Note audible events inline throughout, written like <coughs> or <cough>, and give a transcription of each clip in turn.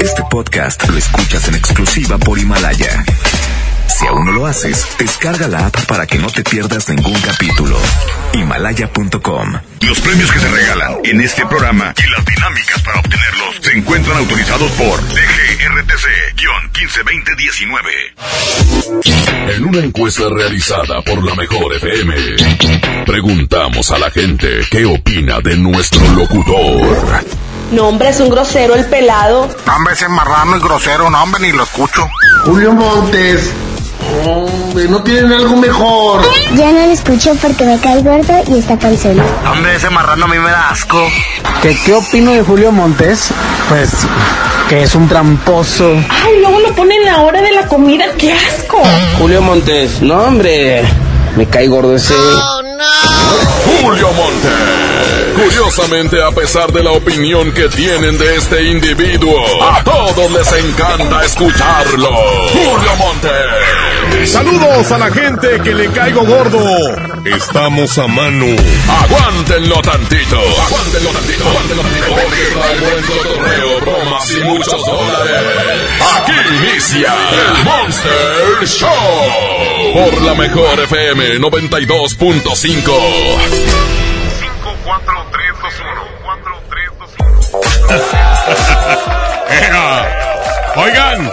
Este podcast lo escuchas en exclusiva por Himalaya. Si aún no lo haces, descarga la app para que no te pierdas ningún capítulo. Himalaya.com. Los premios que se regalan en este programa y las dinámicas para obtenerlos se encuentran autorizados por DGRTC-152019. En una encuesta realizada por la Mejor FM, preguntamos a la gente qué opina de nuestro locutor. No, hombre, es un grosero el pelado. No, hombre, ese marrano y grosero, no, hombre, ni lo escucho. Julio Montes. Hombre, ¿no tienen algo mejor? Ya no lo escucho porque me cae gordo y está panzón. Hombre, ese marrano a mí me da asco. ¿Qué, ¿Qué opino de Julio Montes? Pues que es un tramposo. Ay, luego lo ponen en la hora de la comida, qué asco. Julio Montes, no hombre, me cae gordo ese. Julio Monte. Curiosamente, a pesar de la opinión que tienen de este individuo, a todos les encanta escucharlo. Julio Monte. Saludos a la gente que le caigo gordo. Estamos a mano. Aguántenlo tantito. Aguántenlo tantito. Aguántenlo tantito. Porque trae buen cotorreo, bromas y muchos dólares. Aquí inicia el Monster Show. Por la mejor FM 92.5. 4-3-2-1. Oigan,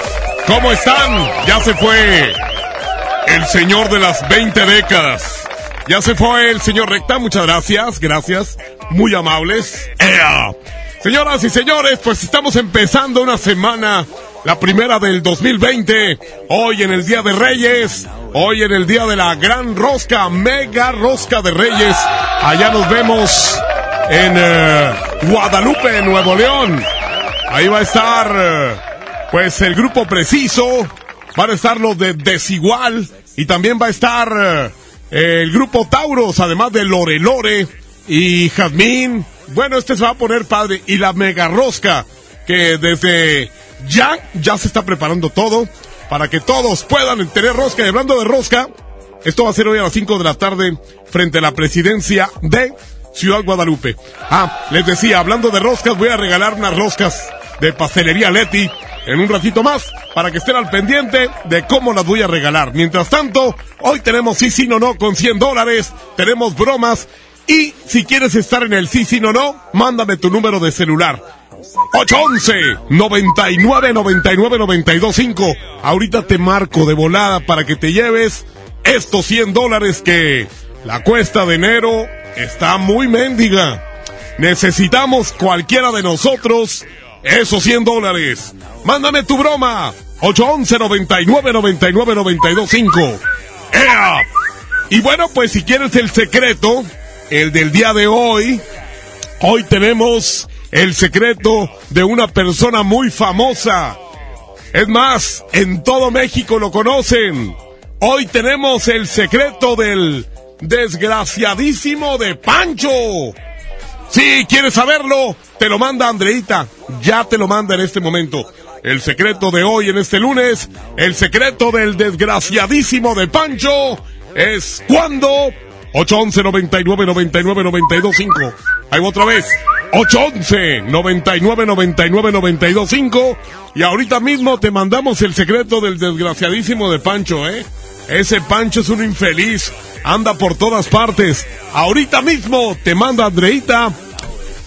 ¿cómo están? Ya se fue el señor de las 20 décadas. Ya se fue el señor Recta, muchas gracias, gracias, muy amables. Señoras y señores, pues estamos empezando una semana, la primera del 2020, hoy en el Día de Reyes, hoy en el Día de la Gran Rosca, Mega Rosca de Reyes. Allá nos vemos en eh, Guadalupe, Nuevo León. Ahí va a estar, eh, pues, el grupo preciso, van a estar los de Desigual y también va a estar eh, el grupo Tauros, además de Lore Lore y Jazmín. Bueno, este se va a poner padre y la mega rosca que desde ya ya se está preparando todo para que todos puedan tener rosca. Y hablando de rosca, esto va a ser hoy a las 5 de la tarde frente a la presidencia de Ciudad Guadalupe. Ah, les decía, hablando de roscas, voy a regalar unas roscas de pastelería Leti en un ratito más para que estén al pendiente de cómo las voy a regalar. Mientras tanto, hoy tenemos sí, sí, no, no con 100 dólares, tenemos bromas y si quieres estar en el sí, sí, no, no, mándame tu número de celular. 811 99 99 92 5. Ahorita te marco de volada para que te lleves estos 100 dólares que la cuesta de enero está muy mendiga. Necesitamos cualquiera de nosotros esos 100 dólares. Mándame tu broma. 811 99 99 92 5. ¡Ea! Y bueno, pues si quieres el secreto, el del día de hoy, hoy tenemos el secreto de una persona muy famosa. Es más, en todo México lo conocen. Hoy tenemos el secreto del desgraciadísimo de Pancho. Si quieres saberlo, te lo manda Andreita. Ya te lo manda en este momento. El secreto de hoy en este lunes, el secreto del desgraciadísimo de Pancho es cuando 811 99 99 92 5. Ahí va otra vez. 811 99 99 92 5. Y ahorita mismo te mandamos el secreto del desgraciadísimo de Pancho, ¿eh? Ese Pancho es un infeliz. Anda por todas partes. Ahorita mismo te manda Andreita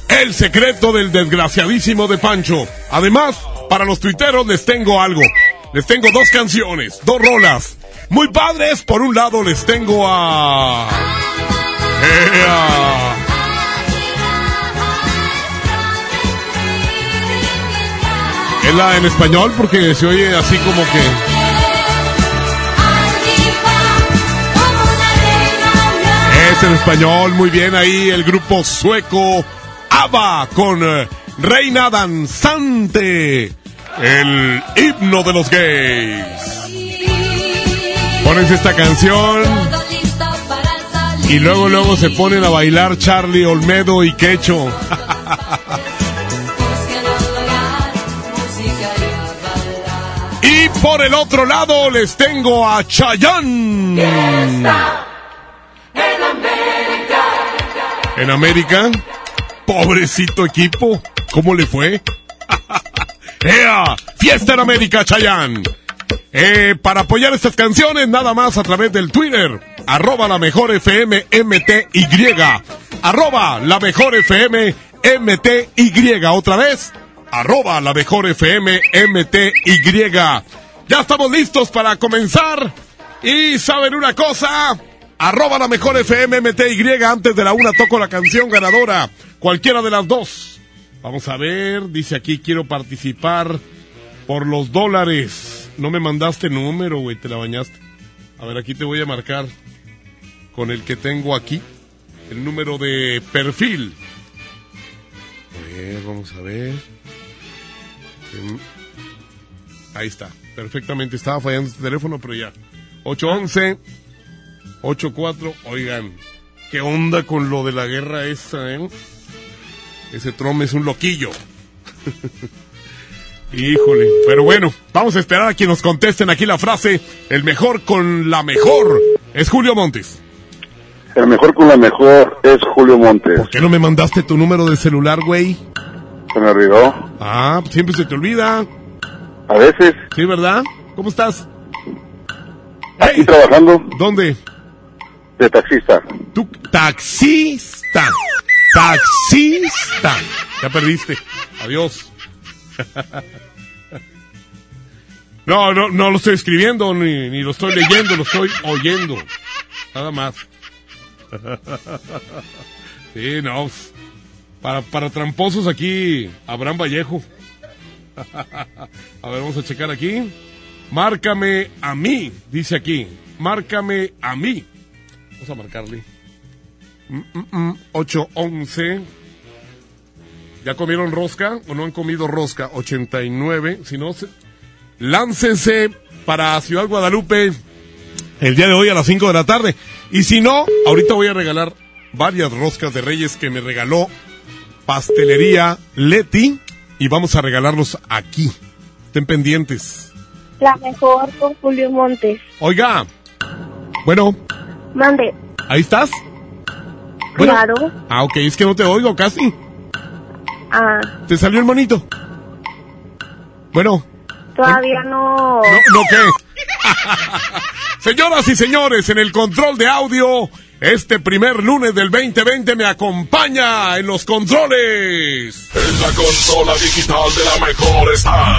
el secreto del desgraciadísimo de Pancho. Además, para los tuiteros les tengo algo. Les tengo dos canciones, dos rolas. Muy padres. Por un lado les tengo a... ¡Ea! Es la en español porque se oye así como que... En español, muy bien ahí el grupo sueco ABBA con eh, Reina Danzante, el himno de los gays. Pones esta canción y luego luego se ponen a bailar Charlie Olmedo y Quecho. <laughs> y por el otro lado les tengo a Chayanne. En América, pobrecito equipo, ¿cómo le fue? <laughs> ¡Ea! Fiesta en América, Chayán. Eh, para apoyar estas canciones, nada más a través del Twitter, arroba la mejor FM MTY. Arroba la mejor FM MTY. Otra vez, arroba la mejor FM MTY. Ya estamos listos para comenzar. Y saben una cosa, arroba la mejor FM MTY. Antes de la una toco la canción ganadora. Cualquiera de las dos. Vamos a ver, dice aquí, quiero participar por los dólares. No me mandaste número, güey, te la bañaste. A ver, aquí te voy a marcar con el que tengo aquí. El número de perfil. A ver, vamos a ver. Em, ahí está, perfectamente. Estaba fallando este teléfono, pero ya. 811 84. Oigan, ¿qué onda con lo de la guerra esa, eh? Ese Trump es un loquillo. <laughs> Híjole, pero bueno, vamos a esperar a que nos contesten aquí la frase, el mejor con la mejor. Es Julio Montes. El mejor con la mejor es Julio Montes. ¿Por qué no me mandaste tu número de celular, güey? Se me olvidó. Ah, siempre se te olvida. A veces. Sí, ¿verdad? ¿Cómo estás? Aquí trabajando. ¿Dónde? De taxista. Tú, taxista. Taxista. Ya perdiste. Adiós. <laughs> No, no, no lo estoy escribiendo ni, ni lo estoy leyendo, lo estoy oyendo. Nada más. <laughs> Sí, no. Para, para tramposos aquí, Abraham Vallejo. <laughs> A ver, vamos a checar aquí. Márcame a mí, dice aquí. Márcame a mí. Vamos a marcarle. Mm, mm, mm, 811. ¿Ya comieron rosca o no han comido rosca? 89. Si no, se... láncense para Ciudad Guadalupe el día de hoy a las 5 de la tarde. Y si no, ahorita voy a regalar varias roscas de reyes que me regaló Pastelería Leti y vamos a regalarlos aquí. Estén pendientes. La mejor con Julio Montes. Oiga, bueno, Mande. ¿ahí estás? Bueno. Claro. Ah, ok, es que no te oigo casi. Ah, ¿Te salió el monito? Bueno, todavía no. ¿no, no qué? <laughs> Señoras y señores, en el control de audio, este primer lunes del 2020 me acompaña en los controles. En la consola digital de la mejor está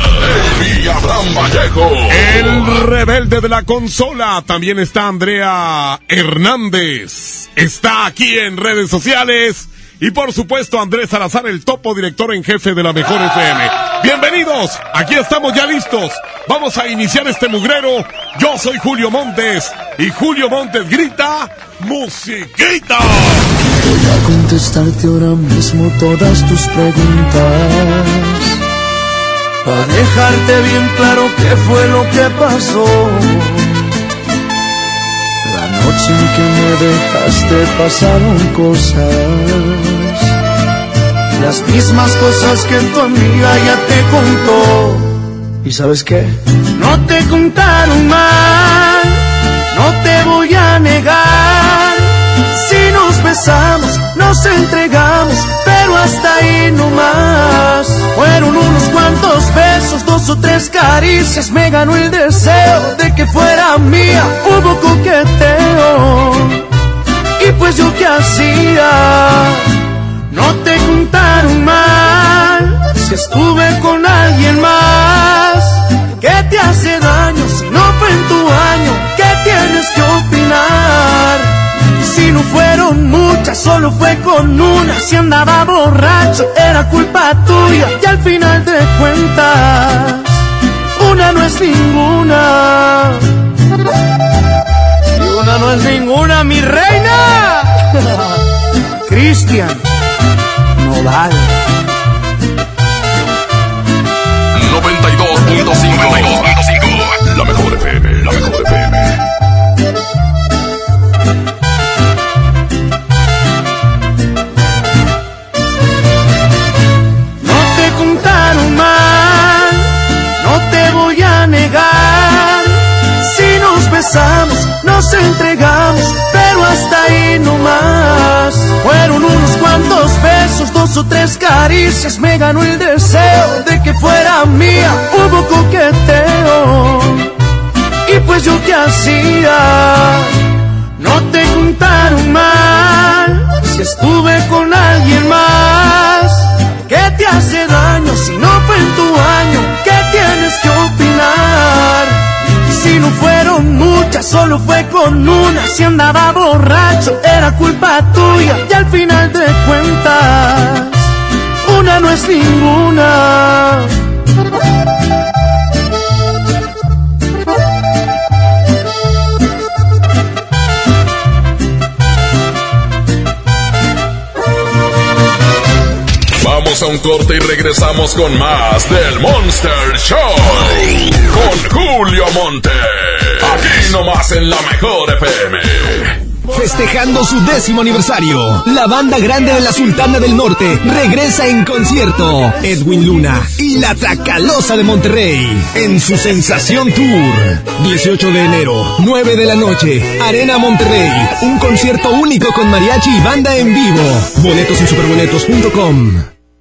el Abraham Vallejo. El rebelde de la consola. También está Andrea Hernández. Está aquí en redes sociales. Y por supuesto Andrés Salazar, el topo director en jefe de la Mejor FM. Bienvenidos, aquí estamos ya listos. Vamos a iniciar este mugrero. Yo soy Julio Montes y Julio Montes grita, musiquita. Voy a contestarte ahora mismo todas tus preguntas. Para dejarte bien claro qué fue lo que pasó. Noche en que me dejaste pasaron cosas. Las mismas cosas que tu amiga ya te contó. ¿Y sabes qué? No te contaron mal, no te voy a negar. Si nos besamos, nos entregamos, pero hasta ahí no más. Fueron unos cuantos besos, dos o tres caricias, me ganó el deseo de que fuera mía. Hubo coqueteo, y pues yo qué hacía. No te contaron mal, si estuve con alguien más. ¿Qué te hace daño si no fue en tu año? ¿Qué tienes que opinar? Fueron muchas, solo fue con una. Si andaba borracho, era culpa tuya. Y al final de cuentas, una no es ninguna. Y una no es ninguna, mi reina. <laughs> Cristian, no vale. 92.5 La mejor FM, la mejor FM. Nos entregamos, pero hasta ahí no más. Fueron unos cuantos besos, dos o tres caricias me ganó el deseo de que fuera mía. Hubo coqueteo. Y pues yo qué hacía, no te contaron mal. Si estuve con alguien más, ¿qué te hace daño si no fue en tu año? ¿Qué tienes que opinar? No fueron muchas, solo fue con una. Si andaba borracho, era culpa tuya. Y al final de cuentas, una no es ninguna. Vamos a un corte y regresamos con más del Monster Show. Con Julio Monte. Aquí nomás en la mejor FM. Festejando su décimo aniversario, la banda grande de la Sultana del Norte regresa en concierto. Edwin Luna y la Tracalosa de Monterrey en su Sensación Tour. 18 de enero, 9 de la noche, Arena Monterrey. Un concierto único con mariachi y banda en vivo. Boletos en superboletos.com.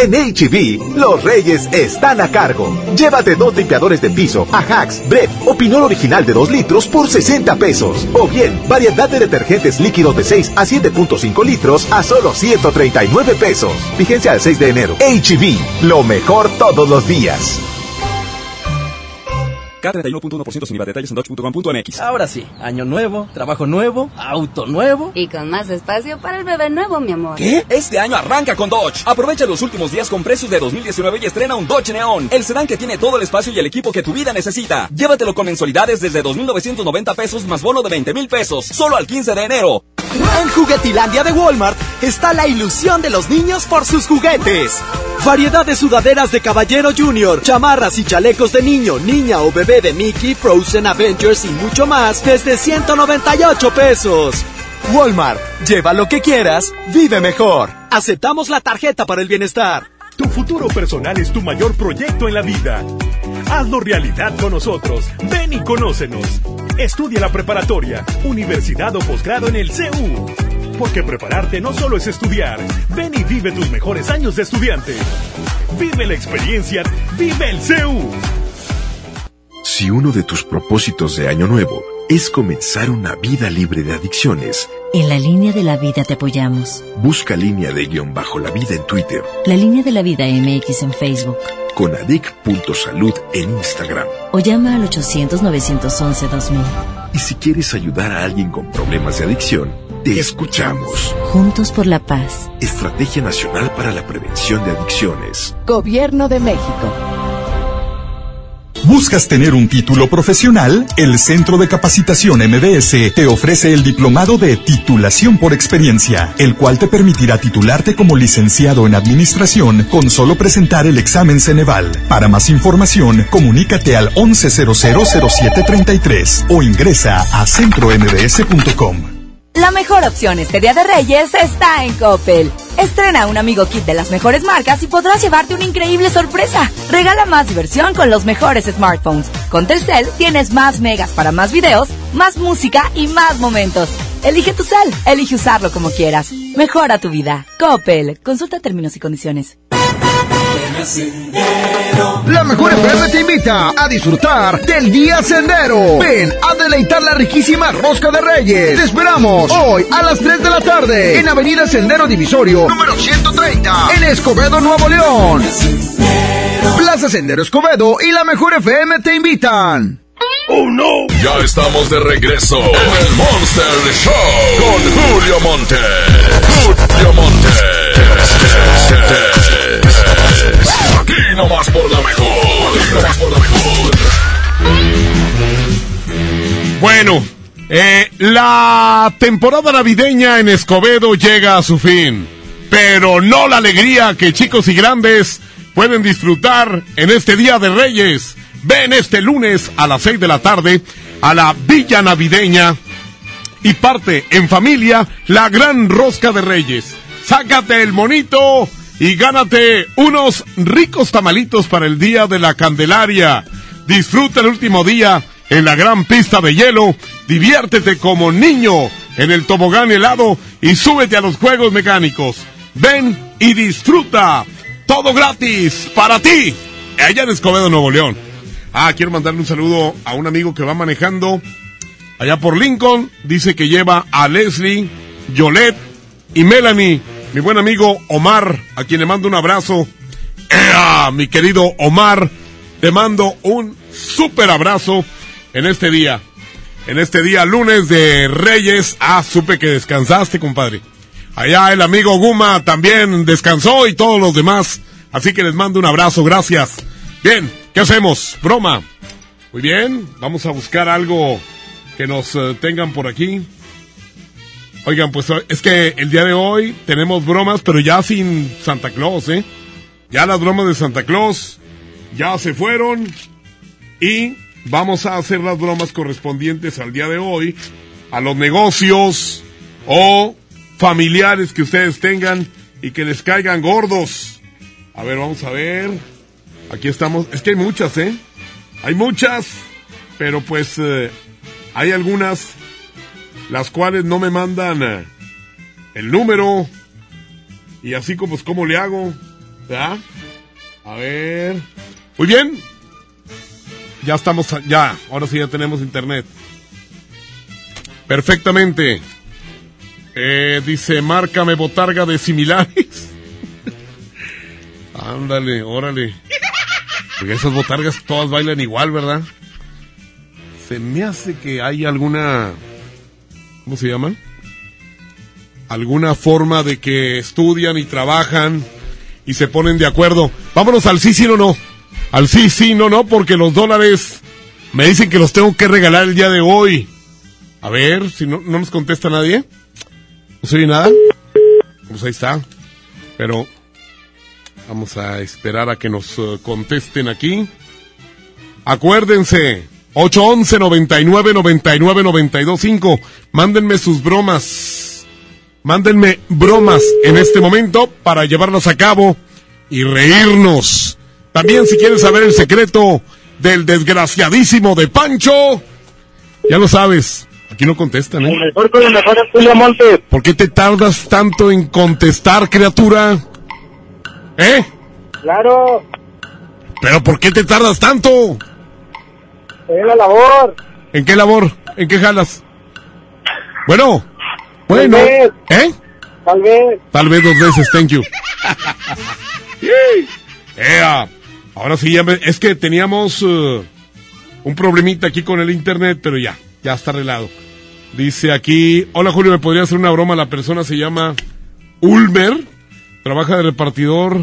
En HB, los reyes están a cargo. Llévate dos limpiadores de piso, Ajax, Bref o Pinol original de 2 litros por 60 pesos. O bien, variedad de detergentes líquidos de 6 a 7.5 litros a solo 139 pesos. Vigencia al 6 de enero. HB, lo mejor todos los días. K31.1% sin IVA. Detalles en dodge.com.mx. Ahora sí, año nuevo, trabajo nuevo, auto nuevo. Y con más espacio para el bebé nuevo, mi amor. ¿Qué? Este año arranca con Dodge. Aprovecha los últimos días con precios de 2019 y estrena un Dodge Neon. El sedán que tiene todo el espacio y el equipo que tu vida necesita. Llévatelo con mensualidades desde 2.990 pesos más bono de 20 mil pesos. Solo al 15 de enero. En Juguetilandia de Walmart está la ilusión de los niños por sus juguetes. Variedad de sudaderas de Caballero Junior, chamarras y chalecos de niño, niña o bebé de Mickey, Frozen, Avengers y mucho más desde 198 pesos. Walmart, lleva lo que quieras, vive mejor. Aceptamos la tarjeta para el bienestar. Tu futuro personal es tu mayor proyecto en la vida. Hazlo realidad con nosotros. Ven y conócenos. Estudia la preparatoria, universidad o posgrado en el CU. Porque prepararte no solo es estudiar. Ven y vive tus mejores años de estudiante. Vive la experiencia. Vive el CU. Si uno de tus propósitos de año nuevo es comenzar una vida libre de adicciones, en la línea de la vida te apoyamos. Busca línea de guion bajo la vida en Twitter. La línea de la vida MX en Facebook. Con adic.salud en Instagram. O llama al 800-911-2000. Y si quieres ayudar a alguien con problemas de adicción, te escuchamos. Juntos por la paz. Estrategia Nacional para la Prevención de Adicciones. Gobierno de México. ¿Buscas tener un título profesional? El Centro de Capacitación MBS te ofrece el diplomado de titulación por experiencia, el cual te permitirá titularte como licenciado en administración con solo presentar el examen Ceneval. Para más información, comunícate al 11000733 o ingresa a centrombs.com. La mejor opción este Día de Reyes está en Coppel. Estrena un amigo kit de las mejores marcas y podrás llevarte una increíble sorpresa. Regala más diversión con los mejores smartphones. Con Telcel tienes más megas para más videos, más música y más momentos. Elige tu cel, elige usarlo como quieras. Mejora tu vida. Coppel. Consulta términos y condiciones. La mejor FM te invita a disfrutar del Día Sendero. Ven a deleitar la riquísima rosca de Reyes. Te esperamos hoy a las 3 de la tarde en Avenida Sendero Divisorio, número 130, en Escobedo, Nuevo León. Plaza Sendero Escobedo y la mejor FM te invitan. ¡Oh, no! Ya estamos de regreso en el Monster Show con Julio Monte. Julio Monte. Por mejor. Por mejor. Bueno, eh, la temporada navideña en Escobedo llega a su fin. pero no la alegría que chicos y grandes pueden disfrutar en este Día de Reyes. Ven este lunes a las 6 de la tarde a la Villa Navideña y parte en familia la gran rosca de Reyes. Sácate el monito y gánate unos ricos tamalitos para el Día de la Candelaria. Disfruta el último día en la gran pista de hielo. Diviértete como niño en el tobogán helado y súbete a los juegos mecánicos. Ven y disfruta. Todo gratis para ti. Allá en Escobedo, Nuevo León. Ah, quiero mandarle un saludo a un amigo que va manejando allá por Lincoln. Dice que lleva a Leslie, Yolet y Melanie. Mi buen amigo Omar, a quien le mando un abrazo. Mi querido Omar, te mando un súper abrazo en este día. En este día, lunes de Reyes. Ah, supe que descansaste, compadre. Allá el amigo Guma también descansó y todos los demás. Así que les mando un abrazo, gracias. Bien, ¿qué hacemos? Broma. Muy bien, vamos a buscar algo que nos eh, tengan por aquí. Oigan, pues es que el día de hoy tenemos bromas, pero ya sin Santa Claus, ¿eh? Ya las bromas de Santa Claus ya se fueron y vamos a hacer las bromas correspondientes al día de hoy a los negocios o familiares que ustedes tengan y que les caigan gordos. A ver, vamos a ver. Aquí estamos. Es que hay muchas, ¿eh? Hay muchas, pero pues eh, hay algunas las cuales no me mandan eh, el número y así como pues cómo le hago, ¿verdad? A ver. Muy bien. Ya estamos, ya, ahora sí ya tenemos internet. Perfectamente. Eh, dice, márcame botarga de similares. <laughs> Ándale, órale. Porque esas botargas todas bailan igual, ¿verdad? Se me hace que hay alguna... ¿Cómo se llama? Alguna forma de que estudian y trabajan y se ponen de acuerdo. Vámonos al sí, sí, no, no. Al sí, sí, no, no, porque los dólares me dicen que los tengo que regalar el día de hoy. A ver, si no, no nos contesta nadie. No se oye nada. Pues ahí está. Pero vamos a esperar a que nos uh, contesten aquí. Acuérdense, 811 99 99 92 5. Mándenme sus bromas. Mándenme bromas en este momento para llevarlas a cabo y reírnos. También si quieren saber el secreto del desgraciadísimo de Pancho, ya lo sabes. Aquí no contestan, ¿eh? mejor con el mejor es Julio Montes. ¿Por qué te tardas tanto en contestar, criatura? ¿Eh? Claro, ¿Pero por qué te tardas tanto? Es la labor. ¿En qué labor? ¿En qué jalas? Bueno, bueno. Tal vez. ¿Eh? Tal vez. Tal vez dos veces, thank you. <laughs> Ea, ahora sí, ya me- es que teníamos uh, un problemita aquí con el internet, pero ya, ya está arreglado. Dice aquí, hola Julio, ¿me podría hacer una broma? La persona se llama Ulmer, trabaja de repartidor.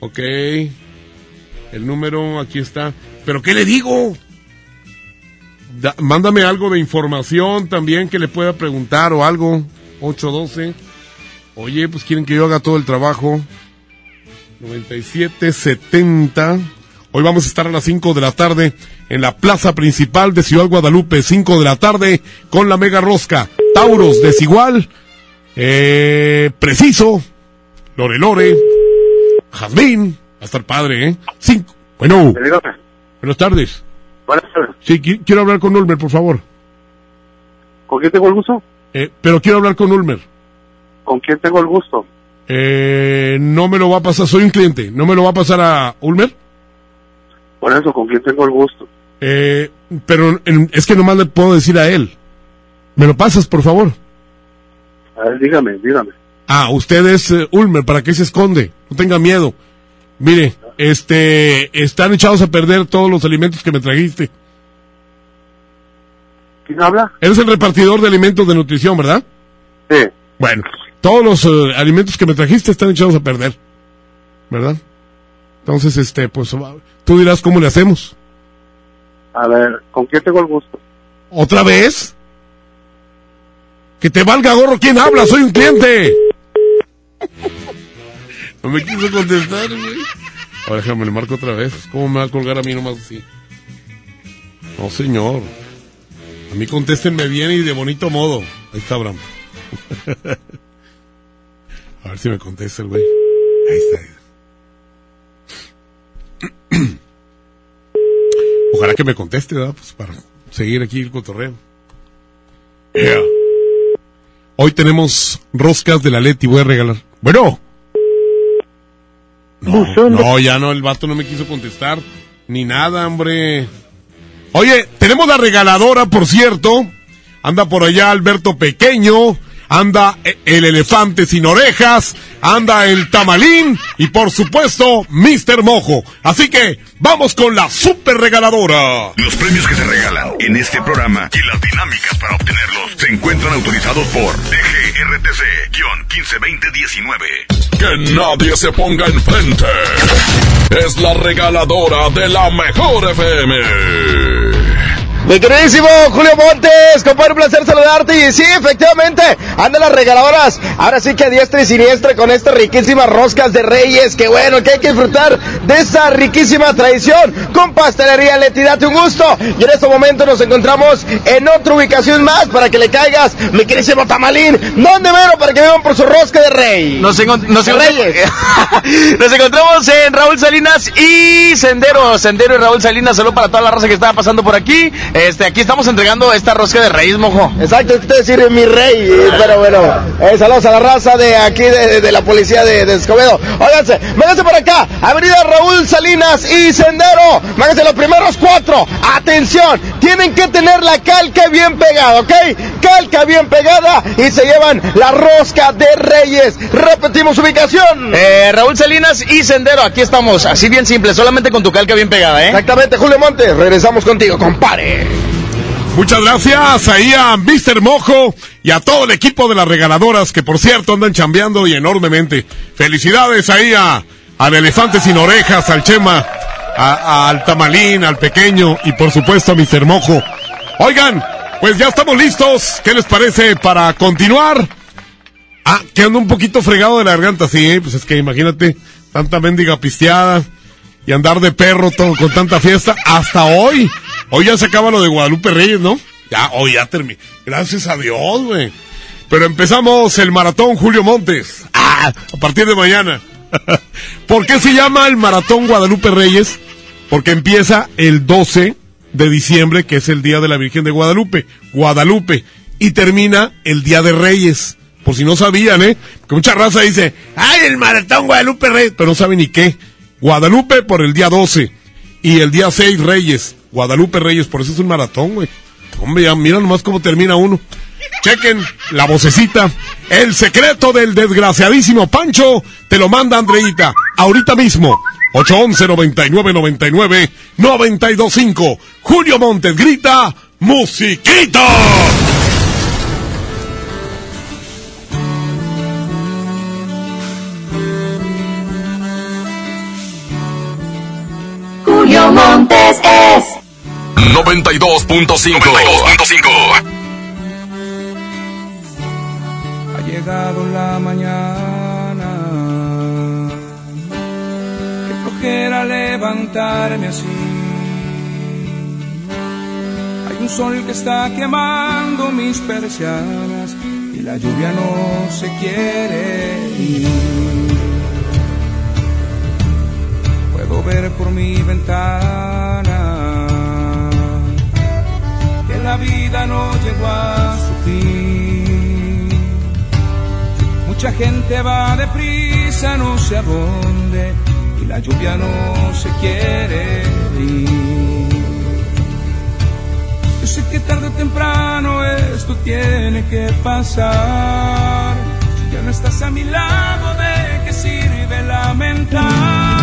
Ok, el número aquí está. ¿Pero qué le digo? Da- mándame algo de información también que le pueda preguntar o algo. 812. Oye, pues quieren que yo haga todo el trabajo. 9770. Hoy vamos a estar a las 5 de la tarde en la plaza principal de Ciudad Guadalupe, 5 de la tarde, con la mega rosca. Tauros, desigual, eh, preciso, Lore Lore, Jazmín, va a estar padre, ¿eh? Cinco. Bueno, buenas tardes. Buenas tardes. Sí, qui- quiero hablar con Ulmer, por favor. ¿Con quién tengo el gusto? Eh, pero quiero hablar con Ulmer. ¿Con quién tengo el gusto? Eh, no me lo va a pasar, soy un cliente, no me lo va a pasar a Ulmer. Por eso, ¿con quién tengo el gusto? Eh, pero en- es que nomás le puedo decir a él. ¿Me lo pasas, por favor? A ver, dígame, dígame. Ah, usted es eh, Ulmer, ¿para qué se esconde? No tenga miedo. Mire, este, están echados a perder todos los alimentos que me trajiste. ¿Quién habla? Eres el repartidor de alimentos de nutrición, ¿verdad? Sí. Bueno, todos los eh, alimentos que me trajiste están echados a perder, ¿verdad? Entonces, este, pues, va- tú dirás cómo le hacemos. A ver, ¿con quién tengo el gusto? ¿Otra vez? Que te valga gorro quién habla, soy un cliente. <laughs> No me quiso contestar, güey. Ahora déjame, le marco otra vez. ¿Cómo me va a colgar a mí nomás así? No, señor. A mí contéstenme bien y de bonito modo. Ahí está, Abraham. <laughs> a ver si me contesta el güey. Ahí está. <clears throat> Ojalá que me conteste, ¿verdad? Pues para seguir aquí el cotorreo. Yeah. Hoy tenemos roscas de la Leti, voy a regalar. Bueno. No, no, ya no, el vato no me quiso contestar. Ni nada, hombre. Oye, tenemos la regaladora, por cierto. Anda por allá Alberto Pequeño. Anda e- el elefante sin orejas. Anda el tamalín. Y por supuesto, Mr. Mojo. Así que, vamos con la super regaladora. Los premios que se regalan en este programa y las dinámicas para obtenerlos se encuentran autorizados por DGRTC-152019. Que nadie se ponga enfrente. Es la regaladora de la mejor FM. Mi queridísimo Julio Montes, compadre, un placer saludarte. Y sí, efectivamente, andan las regaladoras. Ahora sí que a diestra y siniestra con estas riquísimas roscas de reyes. Que bueno, que hay que disfrutar de esta riquísima tradición con pastelería Leti. Date un gusto. Y en este momento nos encontramos en otra ubicación más para que le caigas, mi queridísimo Tamalín. ¿Dónde mero para que vengan por su rosca de rey? Nos, encont- nos De encontramos- Reyes. <laughs> Nos encontramos en Raúl Salinas y Sendero. Sendero y Raúl Salinas, saludo para toda la raza que estaba pasando por aquí. Este, aquí estamos entregando esta rosca de Reyes, mojo. Exacto, es que te decir mi rey, pero bueno, eh, saludos a la raza de aquí de, de la policía de, de Escobedo. Óiganse, vénganse por acá, Avenida Raúl Salinas y Sendero, vénganse los primeros cuatro, atención, tienen que tener la calca bien pegada, ¿ok? Calca bien pegada y se llevan la rosca de Reyes. Repetimos ubicación. Eh, Raúl Salinas y Sendero, aquí estamos, así bien simple, solamente con tu calca bien pegada, ¿eh? Exactamente, Julio Montes, regresamos contigo, compare. Muchas gracias ahí a Mr. Mojo y a todo el equipo de las regaladoras que por cierto andan chambeando y enormemente. Felicidades ahí a, al elefante sin orejas, al Chema, a- al Tamalín, al pequeño y por supuesto a Mr. Mojo. Oigan, pues ya estamos listos. ¿Qué les parece para continuar? Ah, que ando un poquito fregado de la garganta, sí, ¿eh? pues es que imagínate, tanta mendiga pisteada y andar de perro todo, con tanta fiesta, hasta hoy. Hoy ya se acaba lo de Guadalupe Reyes, ¿no? Ya, hoy ya terminé. Gracias a Dios, güey. Pero empezamos el maratón Julio Montes. Ah, a partir de mañana. <laughs> ¿Por qué se llama el maratón Guadalupe Reyes? Porque empieza el 12 de diciembre, que es el día de la Virgen de Guadalupe, Guadalupe, y termina el día de Reyes. Por si no sabían, ¿eh? Porque mucha raza dice, ¡ay, el maratón Guadalupe Reyes! Pero no sabe ni qué. Guadalupe por el día 12 y el día 6 Reyes. Guadalupe Reyes, por eso es un maratón, güey. Hombre, ya mira nomás cómo termina uno. Chequen la vocecita. El secreto del desgraciadísimo Pancho te lo manda Andreita. Ahorita mismo. 811-9999 925. Julio Montes grita. ¡Musiquita! Montes es 92.5. 92.5. Ha llegado la mañana. Qué flojera levantarme así. Hay un sol que está quemando mis persianas y la lluvia no se quiere ir. Ver por mi ventana que la vida no llegó a su fin. Mucha gente va deprisa, no sé a dónde, y la lluvia no se quiere ir. Yo sé que tarde o temprano esto tiene que pasar. Si ya no estás a mi lado, ¿de qué sirve lamentar?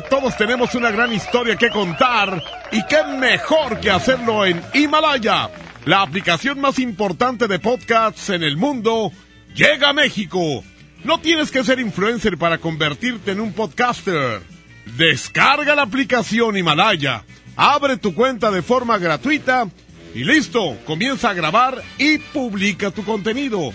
Todos tenemos una gran historia que contar y qué mejor que hacerlo en Himalaya, la aplicación más importante de podcasts en el mundo, llega a México. No tienes que ser influencer para convertirte en un podcaster. Descarga la aplicación Himalaya, abre tu cuenta de forma gratuita y listo, comienza a grabar y publica tu contenido.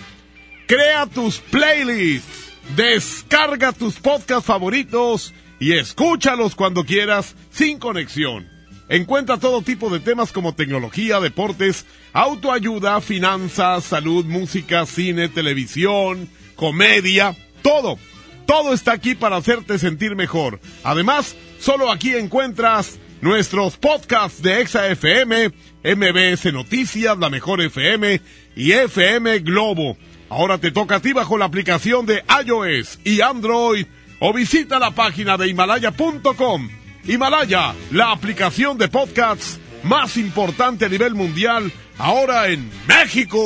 Crea tus playlists Descarga tus podcasts favoritos y escúchalos cuando quieras sin conexión. Encuentra todo tipo de temas como tecnología, deportes, autoayuda, finanzas, salud, música, cine, televisión, comedia, todo. Todo está aquí para hacerte sentir mejor. Además, solo aquí encuentras nuestros podcasts de Exa FM, MBS Noticias, La Mejor FM y FM Globo. Ahora te toca a ti bajo la aplicación de iOS y Android o visita la página de himalaya.com. Himalaya, la aplicación de podcasts más importante a nivel mundial, ahora en México.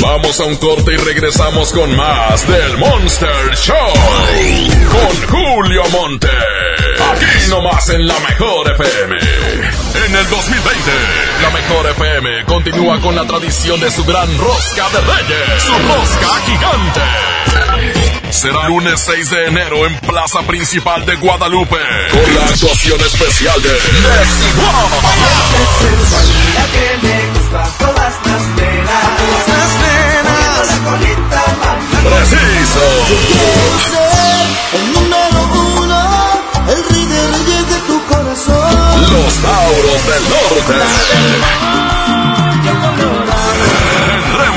Vamos a un corte y regresamos con más del Monster Show. Con Julio Monte. Aquí nomás en la mejor FM. En el 2020, la mejor FM continúa con la tradición de su gran rosca de reyes. Su rosca gigante. Será lunes 6 de enero en Plaza Principal de Guadalupe. Con la actuación especial de Preciso. El número el del Norte.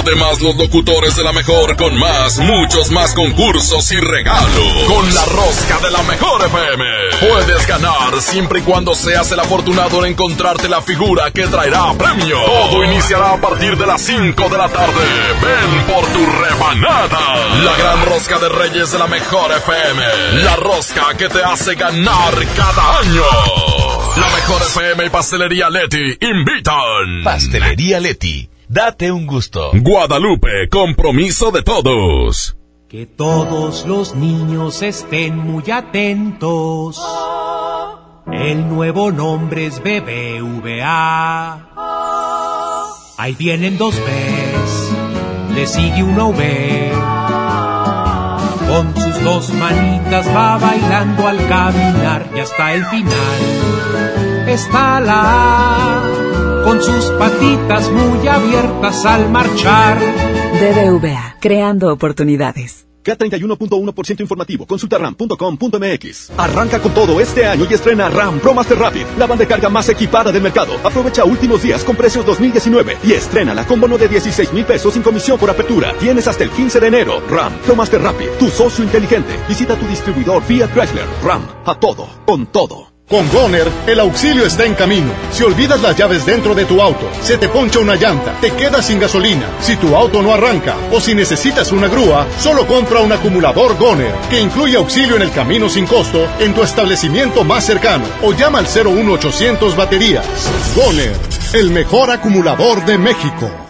Además, los locutores de la mejor con más, muchos más concursos y regalos. Con la rosca de la mejor FM. Puedes ganar siempre y cuando seas el afortunado en encontrarte la figura que traerá premio. Todo iniciará a partir de las 5 de la tarde. Ven por tu rebanada. La gran rosca de reyes de la mejor FM. La rosca que te hace ganar cada año. La mejor FM y Pastelería Leti invitan. Pastelería Leti. Date un gusto. Guadalupe, compromiso de todos. Que todos los niños estén muy atentos. El nuevo nombre es BBVA. Ahí vienen dos Bs, le sigue una V. Con sus dos manitas va bailando al caminar y hasta el final está la A con sus patitas muy abiertas al marchar. BBVA, creando oportunidades. K31.1% informativo. Consulta ram.com.mx. Arranca con todo este año y estrena RAM Pro Master Rapid, la banda de carga más equipada del mercado. Aprovecha últimos días con precios 2019 y estrena con bono de 16 mil pesos sin comisión por apertura. Tienes hasta el 15 de enero. RAM Pro Master Rapid, tu socio inteligente. Visita tu distribuidor Fiat Chrysler. RAM, a todo, con todo. Con Goner, el auxilio está en camino. Si olvidas las llaves dentro de tu auto, se te poncha una llanta, te quedas sin gasolina, si tu auto no arranca o si necesitas una grúa, solo compra un acumulador Goner, que incluye auxilio en el camino sin costo en tu establecimiento más cercano o llama al 01800 baterías. Goner, el mejor acumulador de México.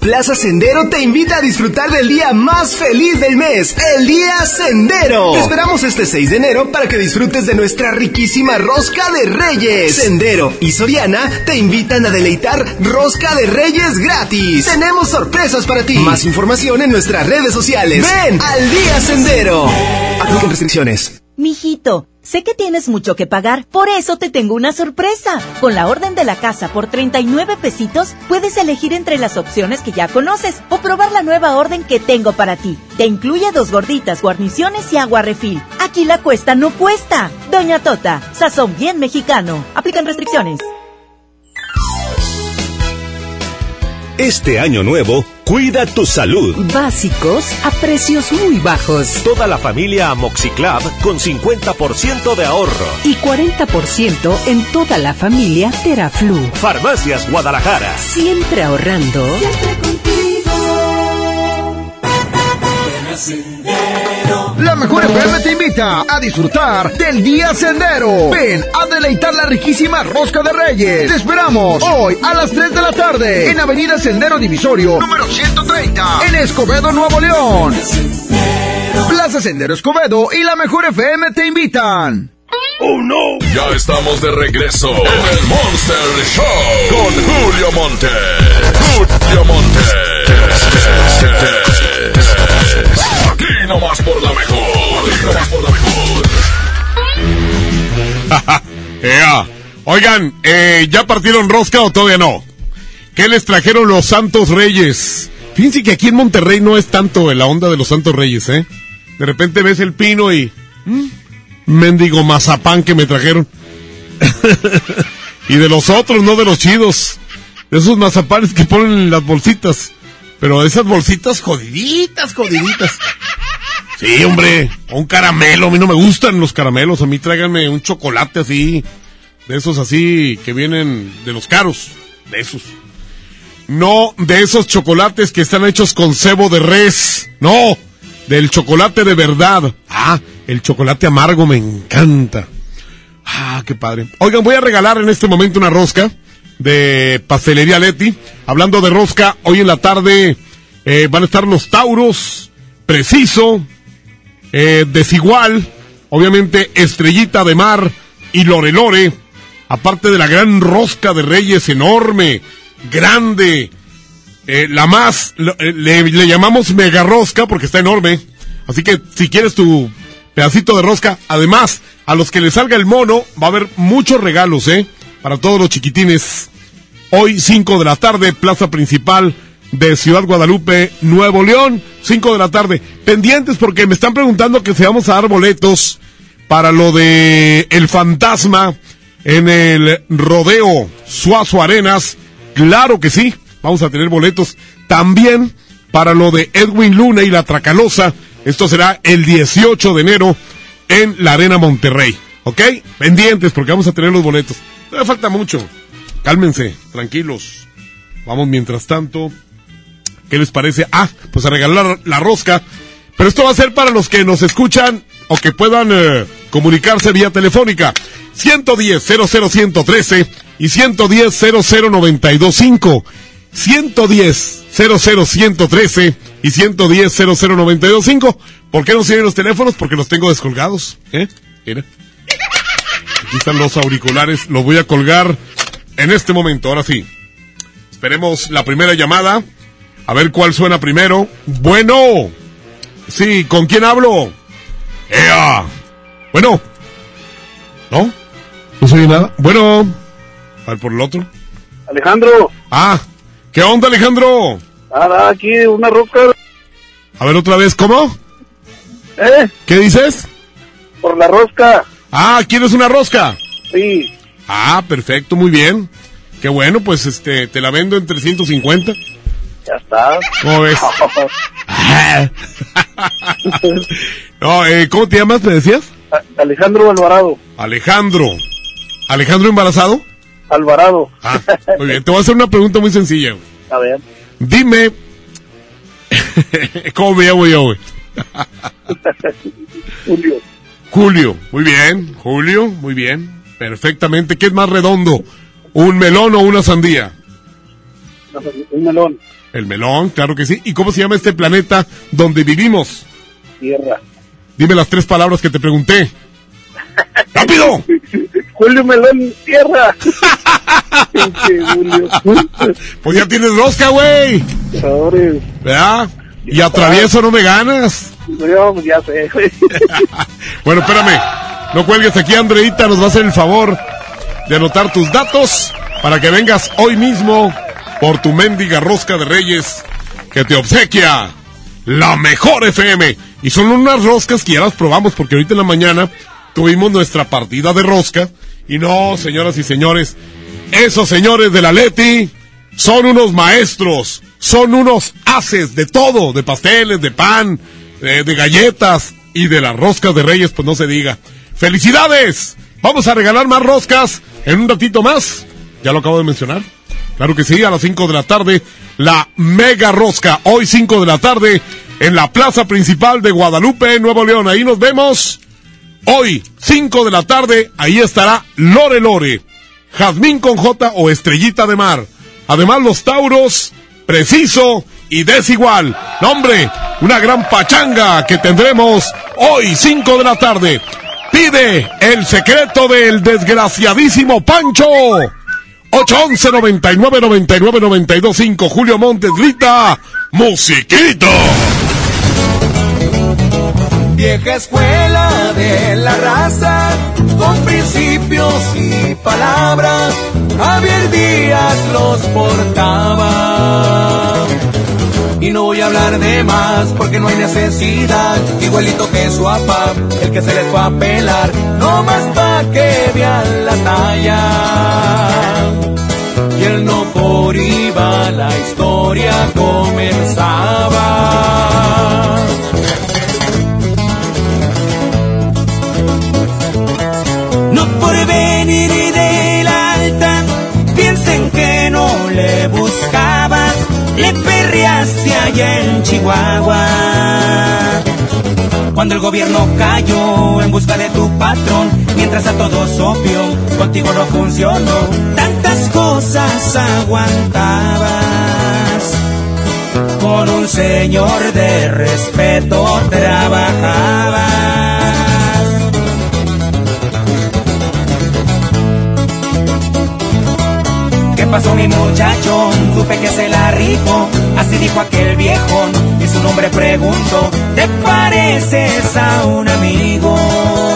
Plaza Sendero te invita a disfrutar del día más feliz del mes, el Día Sendero. Te esperamos este 6 de enero para que disfrutes de nuestra riquísima rosca de reyes. Sendero y Soriana te invitan a deleitar rosca de reyes gratis. Tenemos sorpresas para ti. Más información en nuestras redes sociales. Ven al Día Sendero. Apliquen restricciones. Mijito, Sé que tienes mucho que pagar, por eso te tengo una sorpresa. Con la orden de la casa por 39 pesitos, puedes elegir entre las opciones que ya conoces o probar la nueva orden que tengo para ti. Te incluye dos gorditas, guarniciones y agua refil. Aquí la cuesta no cuesta. Doña Tota, sazón bien mexicano. Aplican restricciones. Este año nuevo, cuida tu salud. Básicos a precios muy bajos. Toda la familia Amoxiclab con 50% de ahorro. Y 40% en toda la familia Teraflu. Farmacias Guadalajara. Siempre ahorrando. La mejor FM te invita a disfrutar del Día Sendero. Ven a deleitar la riquísima rosca de Reyes. Te esperamos hoy a las 3 de la tarde en Avenida Sendero Divisorio, número 130, en Escobedo, Nuevo León. Plaza Sendero Escobedo y la mejor FM te invitan. ¡Oh, no! Ya estamos de regreso en el Monster Show con Julio Monte. Julio Monte. Aquí nomás por la mejor. Aquí nomás por la mejor. <laughs> Oigan, eh, ¿ya partieron rosca o todavía no? ¿Qué les trajeron los Santos Reyes? Fíjense que aquí en Monterrey no es tanto la onda de los Santos Reyes, ¿eh? De repente ves el pino y... ¿Mm? Mendigo mazapán que me trajeron. <laughs> y de los otros, no de los chidos. De esos mazapanes que ponen en las bolsitas. Pero esas bolsitas jodiditas, jodiditas. Sí, hombre, un caramelo. A mí no me gustan los caramelos. A mí tráiganme un chocolate así. De esos así que vienen de los caros. De esos. No de esos chocolates que están hechos con cebo de res. No, del chocolate de verdad. Ah, el chocolate amargo me encanta. Ah, qué padre. Oigan, voy a regalar en este momento una rosca de Pastelería Leti. Hablando de rosca, hoy en la tarde eh, van a estar los Tauros, Preciso, eh, Desigual, obviamente Estrellita de Mar y Lorelore. Aparte de la gran rosca de Reyes enorme, grande, eh, la más, eh, le, le llamamos mega rosca porque está enorme. Así que si quieres tu pedacito de rosca, además, a los que les salga el mono, va a haber muchos regalos, ¿eh? Para todos los chiquitines. Hoy, 5 de la tarde, plaza principal de Ciudad Guadalupe, Nuevo León, 5 de la tarde. Pendientes porque me están preguntando que si vamos a dar boletos para lo de El Fantasma en el Rodeo Suazo Arenas. Claro que sí, vamos a tener boletos también para lo de Edwin Luna y la Tracalosa. Esto será el 18 de enero en la Arena Monterrey. ¿Ok? Pendientes porque vamos a tener los boletos. Todavía falta mucho. Cálmense, tranquilos. Vamos mientras tanto. ¿Qué les parece? Ah, pues a regalar la rosca. Pero esto va a ser para los que nos escuchan o que puedan eh, comunicarse vía telefónica. 110 00113 y 110 00925. 110 00113 y 110 00925. ¿Por qué no sirven los teléfonos? Porque los tengo descolgados. ¿Eh? Mira. Aquí están los auriculares. Los voy a colgar en este momento. Ahora sí. Esperemos la primera llamada. A ver cuál suena primero. Bueno. Sí, ¿con quién hablo? ¡Ea! Bueno. ¿No? ¿No se oye nada? Bueno. A ver por el otro. Alejandro, Ah, ¿qué onda Alejandro? nada, aquí una rosca, A ver otra vez, ¿cómo? ¿eh? ¿Qué dices? Por la rosca. Ah, ¿quieres una rosca? Sí. Ah, perfecto, muy bien. Qué bueno, pues este, te la vendo en 350. Ya está. ¿Cómo ves? <laughs> no, eh, ¿cómo te llamas, me decías? Alejandro Alvarado. Alejandro. ¿Alejandro embarazado? Alvarado. Ah, muy bien. Te voy a hacer una pregunta muy sencilla. güey. A ver. Dime, <laughs> ¿cómo me llamo yo, güey? <laughs> Julio. Julio, muy bien. Julio, muy bien. Perfectamente. ¿Qué es más redondo? ¿Un melón o una sandía? Un melón. El melón, claro que sí. ¿Y cómo se llama este planeta donde vivimos? Tierra. Dime las tres palabras que te pregunté. <laughs> ¡Rápido! Julio Melón, tierra. <laughs> Pues ya tienes rosca, güey. ¿Verdad? Y atravieso no me ganas. No, ya sé, güey. <laughs> Bueno, espérame. No cuelgues aquí, Andreita, nos va a hacer el favor de anotar tus datos para que vengas hoy mismo por tu mendiga rosca de reyes que te obsequia la mejor FM. Y son unas roscas que ya las probamos porque ahorita en la mañana tuvimos nuestra partida de rosca. Y no, señoras y señores, esos señores de la Leti son unos maestros, son unos haces de todo, de pasteles, de pan, de, de galletas y de las roscas de reyes, pues no se diga. ¡Felicidades! Vamos a regalar más roscas en un ratito más. Ya lo acabo de mencionar. Claro que sí, a las 5 de la tarde, la mega rosca. Hoy 5 de la tarde en la plaza principal de Guadalupe, Nuevo León. Ahí nos vemos. Hoy, 5 de la tarde, ahí estará Lore Lore, Jazmín con J o Estrellita de Mar. Además, los Tauros, Preciso y Desigual. Nombre, una gran pachanga que tendremos hoy, 5 de la tarde. Pide el secreto del desgraciadísimo Pancho. 811 99 99 92 5 Julio Montes grita musiquito. Vieja escuela de la raza, con principios y palabras, Javier Díaz los portaba. Y no voy a hablar de más porque no hay necesidad, igualito que su papá, el que se les fue a pelar, no más pa' que vean la talla. Por la historia comenzaba. No por venir del alta, piensen que no le buscabas, le perreaste allá en Chihuahua. Cuando el gobierno cayó en busca de tu patrón, mientras a todos obvio, contigo no funcionó, tantas cosas aguantabas. Con un señor de respeto trabajabas. ¿Qué pasó mi muchacho? Supe que se la rifó, así dijo aquel viejón, y su nombre preguntó, ¿te pareces a un amigo?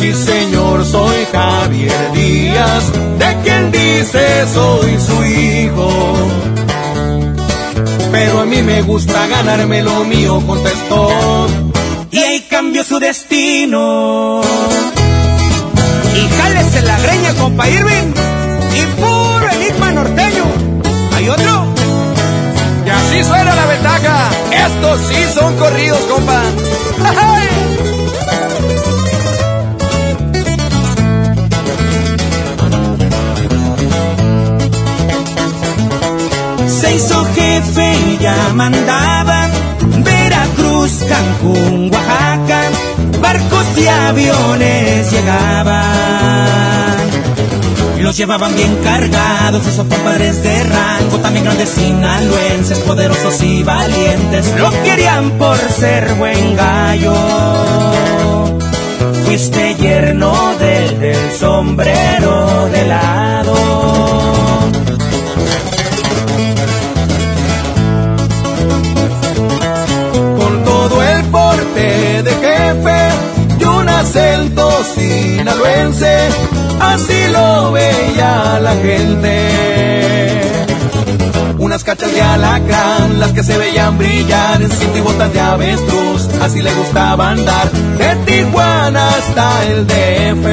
Sí señor, soy Javier Díaz, de quien dice soy su hijo. Pero a mí me gusta ganarme lo mío, contestó. Y ahí cambió su destino. Y jálese la greña, compa Irving. Y puro enigma norteño. ¿Hay otro? Y así suena la ventaja. Estos sí son corridos, compa. Se hizo jefe y ya mandaban Veracruz, Cancún, Oaxaca, barcos y aviones llegaban. Los llevaban bien cargados, esos compadres de rango, también grandes sinaloenses, poderosos y valientes, lo querían por ser buen gallo. Fuiste yerno del, del sombrero de lado. Sinaloense, así lo veía la gente. Unas cachas de alacrán, las que se veían brillar en cinta y botas de avestruz, así le gustaba andar de Tijuana hasta el DF.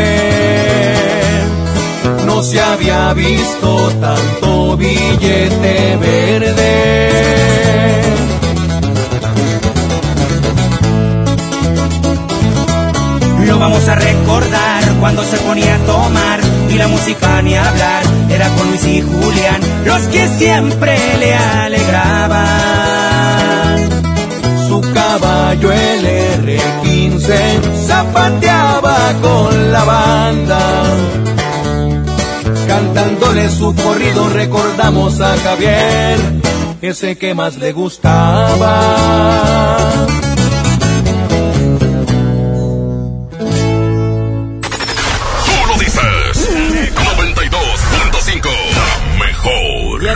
No se había visto tanto billete cuando se ponía a tomar y la música ni hablar. Era con Luis y Julián los que siempre le alegraban. Su caballo el R15 zapateaba con la banda. Cantándole su corrido recordamos a Javier, ese que más le gustaba.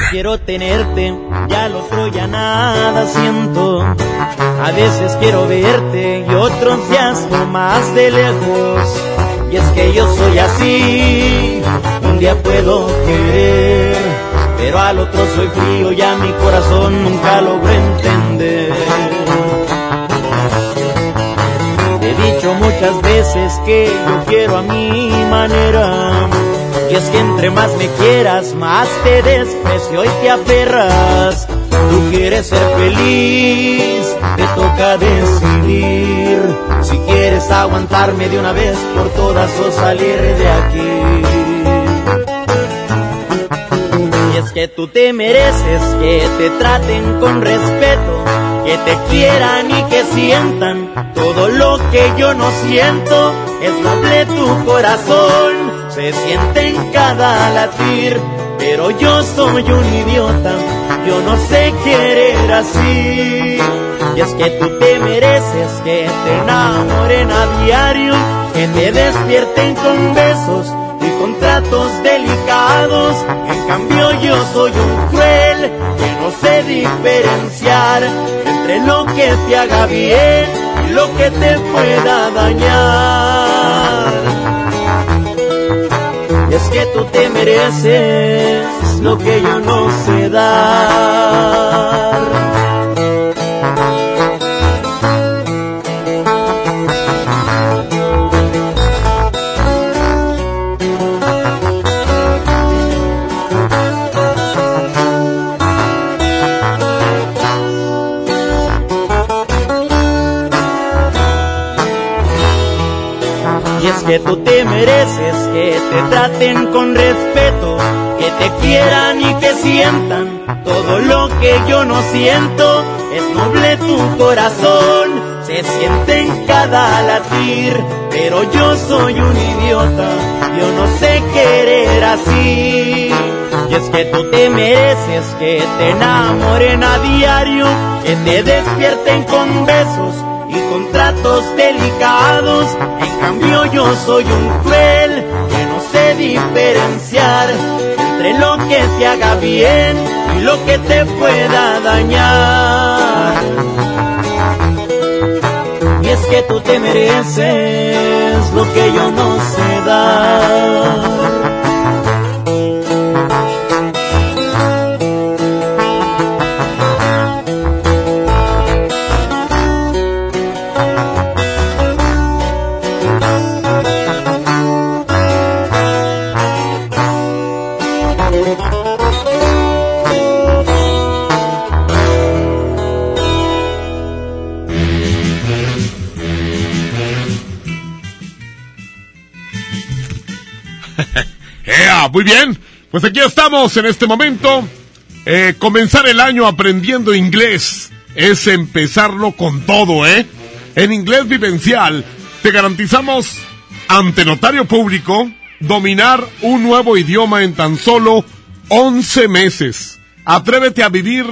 Quiero tenerte, ya lo otro ya nada siento. A veces quiero verte y otros días no más de lejos. Y es que yo soy así, un día puedo querer, pero al otro soy frío y a mi corazón nunca logro entender. Te he dicho muchas veces que yo quiero a mi manera. Y es que entre más me quieras, más te desprecio y te aferras. Tú quieres ser feliz, te toca decidir. Si quieres aguantarme de una vez por todas o salir de aquí. Y es que tú te mereces que te traten con respeto, que te quieran y que sientan todo lo que yo no siento. Es noble tu corazón, se siente en cada latir, pero yo soy un idiota, yo no sé querer así. Y es que tú te mereces que te enamoren a diario, que te despierten con besos y con tratos delicados. En cambio yo soy un cruel que no sé diferenciar entre lo que te haga bien y lo que te pueda dañar. Es que tú te mereces lo que yo no sé dar. Que tú te mereces que te traten con respeto, que te quieran y que sientan todo lo que yo no siento. Es noble tu corazón, se siente en cada latir, pero yo soy un idiota, yo no sé querer así. Y es que tú te mereces que te enamoren a diario, que te despierten con besos y con tratos delicados. En cambio yo soy un cruel que no sé diferenciar entre lo que te haga bien y lo que te pueda dañar. Y es que tú te mereces lo que yo no sé dar. Muy bien. Pues aquí estamos en este momento. Eh, comenzar el año aprendiendo inglés es empezarlo con todo, ¿eh? En inglés vivencial te garantizamos ante notario público dominar un nuevo idioma en tan solo 11 meses. Atrévete a vivir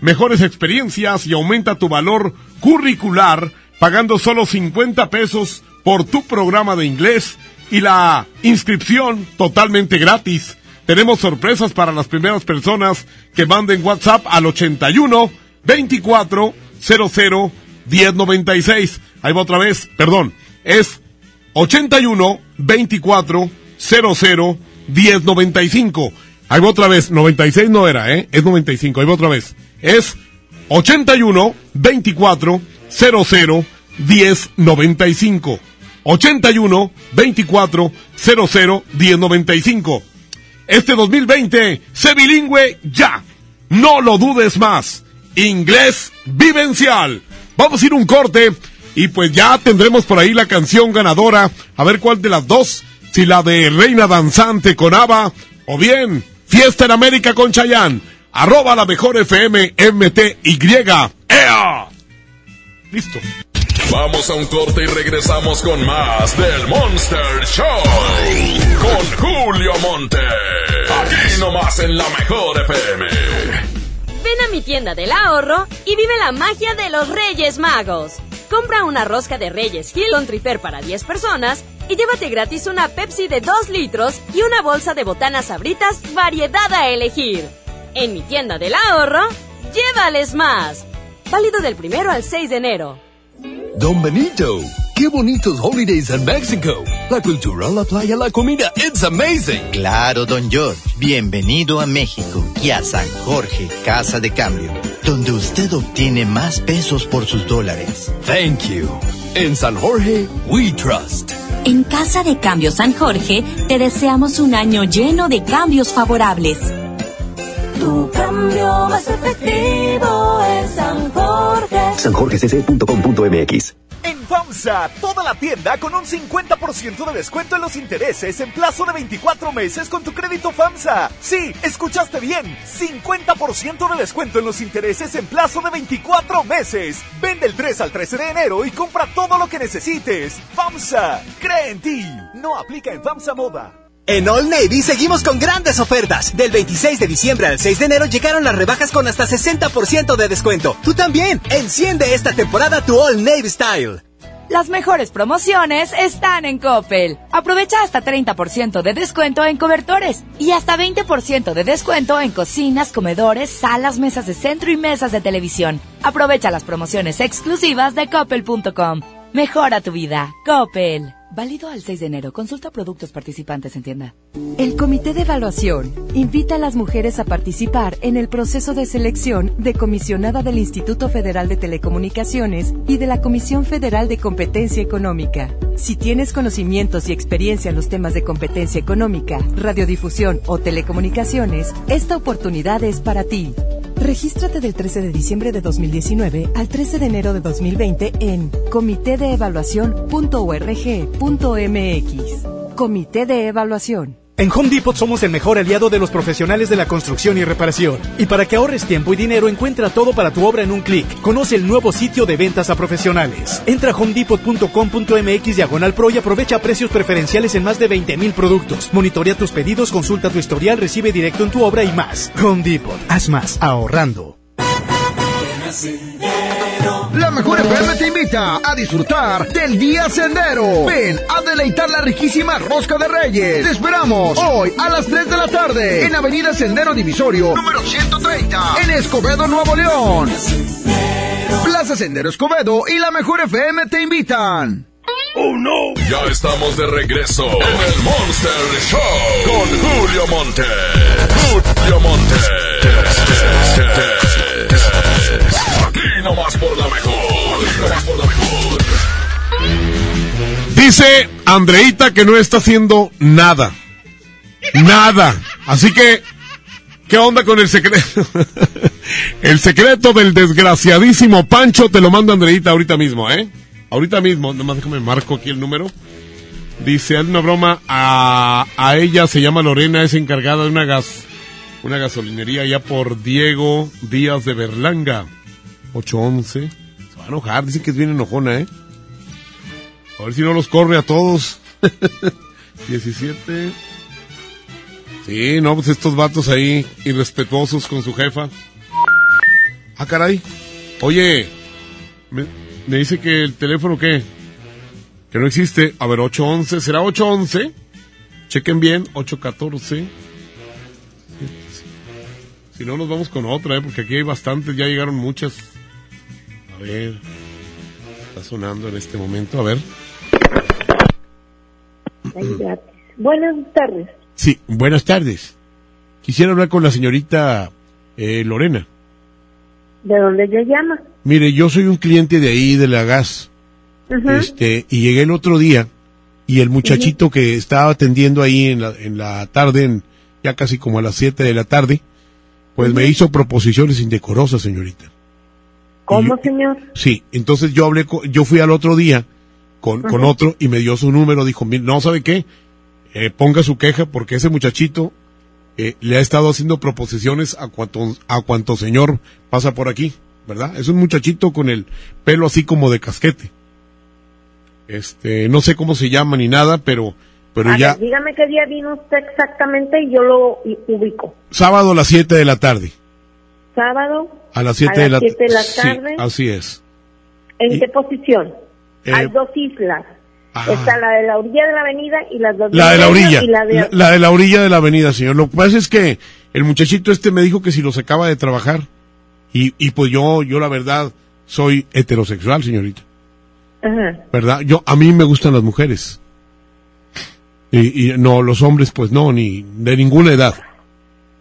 mejores experiencias y aumenta tu valor curricular pagando solo 50 pesos por tu programa de inglés y la inscripción totalmente gratis. Tenemos sorpresas para las primeras personas que manden WhatsApp al 81 24 00 1096. Ahí va otra vez, perdón, es 81 24 00 1095. Ahí va otra vez, 96 no era, ¿eh? Es 95, ahí va otra vez. Es 81 24 00 1095. 81 24 00 1095. Este 2020, sé bilingüe ya. No lo dudes más. Inglés vivencial. Vamos a ir un corte y pues ya tendremos por ahí la canción ganadora. A ver cuál de las dos. Si la de Reina Danzante con Ava o bien Fiesta en América con Chayán. Arroba la mejor FM MTY. ¡Ea! Listo. Vamos a un corte y regresamos con más del Monster Show. Con Julio Monte. Aquí nomás en la mejor FM. Ven a mi tienda del ahorro y vive la magia de los Reyes Magos. Compra una rosca de Reyes Hill con Trifer para 10 personas y llévate gratis una Pepsi de 2 litros y una bolsa de botanas sabritas variedad a elegir. En mi tienda del ahorro, llévales más. Válido del primero al 6 de enero. Don Benito, qué bonitos holidays en México. La cultura, la playa, la comida, it's amazing. Claro, don George. Bienvenido a México y a San Jorge, Casa de Cambio, donde usted obtiene más pesos por sus dólares. Thank you. En San Jorge, we trust. En Casa de Cambio San Jorge, te deseamos un año lleno de cambios favorables. Tu cambio más efectivo es San Jorge. sanjorgecc.com.mx En FAMSA, toda la tienda con un 50% de descuento en los intereses en plazo de 24 meses con tu crédito FAMSA. Sí, escuchaste bien, 50% de descuento en los intereses en plazo de 24 meses. Vende el 3 al 13 de enero y compra todo lo que necesites. FAMSA, cree en ti. No aplica en FAMSA Moda. En All Navy seguimos con grandes ofertas. Del 26 de diciembre al 6 de enero llegaron las rebajas con hasta 60% de descuento. Tú también. Enciende esta temporada tu All Navy Style. Las mejores promociones están en Coppel. Aprovecha hasta 30% de descuento en cobertores y hasta 20% de descuento en cocinas, comedores, salas, mesas de centro y mesas de televisión. Aprovecha las promociones exclusivas de coppel.com. Mejora tu vida. Coppel. Válido al 6 de enero. Consulta productos participantes en tienda. El Comité de Evaluación invita a las mujeres a participar en el proceso de selección de comisionada del Instituto Federal de Telecomunicaciones y de la Comisión Federal de Competencia Económica. Si tienes conocimientos y experiencia en los temas de competencia económica, radiodifusión o telecomunicaciones, esta oportunidad es para ti. Regístrate del 13 de diciembre de 2019 al 13 de enero de 2020 en comitedeevaluación.org.mx. Comité de Evaluación. En Home Depot somos el mejor aliado de los profesionales de la construcción y reparación. Y para que ahorres tiempo y dinero, encuentra todo para tu obra en un clic. Conoce el nuevo sitio de ventas a profesionales. Entra a homedepot.com.mx diagonal pro y aprovecha precios preferenciales en más de 20 mil productos. Monitorea tus pedidos, consulta tu historial, recibe directo en tu obra y más. Home Depot. Haz más ahorrando. La mejor FM te invita a disfrutar del Día Sendero. Ven a deleitar la riquísima rosca de Reyes. Te esperamos hoy a las 3 de la tarde en Avenida Sendero Divisorio, número 130, en Escobedo, Nuevo León. Plaza Sendero Escobedo y la mejor FM te invitan. ¡Oh, no! Ya estamos de regreso en el Monster Show con Julio Monte. Julio Monte. Aquí nomás por la mejor. Dice Andreita que no está haciendo nada. Nada. Así que, ¿qué onda con el secreto? <laughs> el secreto del desgraciadísimo Pancho te lo manda Andreita ahorita mismo, ¿eh? Ahorita mismo, nomás déjame marco aquí el número. Dice, haz una broma, a, a ella se llama Lorena, es encargada de una gas, una gasolinería allá por Diego Díaz de Berlanga. 811. Se va a enojar, dicen que es bien enojona, ¿eh? A ver si no los corre a todos. <laughs> 17. Sí, no, pues estos vatos ahí, irrespetuosos con su jefa. Ah, caray. Oye, me, me dice que el teléfono, ¿qué? Que no existe. A ver, 811. ¿Será 811? Chequen bien, 814. Si no, nos vamos con otra, ¿eh? Porque aquí hay bastantes, ya llegaron muchas. A ver. Está sonando en este momento, a ver. Buenas tardes. Sí, buenas tardes. Quisiera hablar con la señorita eh, Lorena. ¿De dónde ella llama? Mire, yo soy un cliente de ahí, de la gas. Este, y llegué el otro día y el muchachito que estaba atendiendo ahí en la, en la tarde, en, ya casi como a las 7 de la tarde, pues me hizo proposiciones indecorosas, señorita. ¿Cómo, señor? Sí, entonces yo hablé, con- yo fui al otro día con, con otro y me dio su número, dijo, "Mire, no, ¿sabe qué? Eh, ponga su queja porque ese muchachito eh, le ha estado haciendo proposiciones a cuanto, a cuanto señor pasa por aquí, ¿verdad? Es un muchachito con el pelo así como de casquete. Este, no sé cómo se llama ni nada, pero, pero A ya, ver, dígame qué día vino usted exactamente y yo lo ubico. sábado a las 7 de la tarde. Sábado. A las 7 a de la, de la Sí, tarde. así es. ¿En y- qué posición? Eh, Hay dos islas. ah. Está la de la orilla de la avenida y las dos La de la orilla. Y la de... La, la de la orilla de la avenida, señor. Lo que pasa es que el muchachito este me dijo que si lo sacaba de trabajar. Y, y pues yo, yo la verdad, soy heterosexual, señorita. Ajá. ¿Verdad? Yo, a mí me gustan las mujeres. Y, y no, los hombres, pues no, ni de ninguna edad.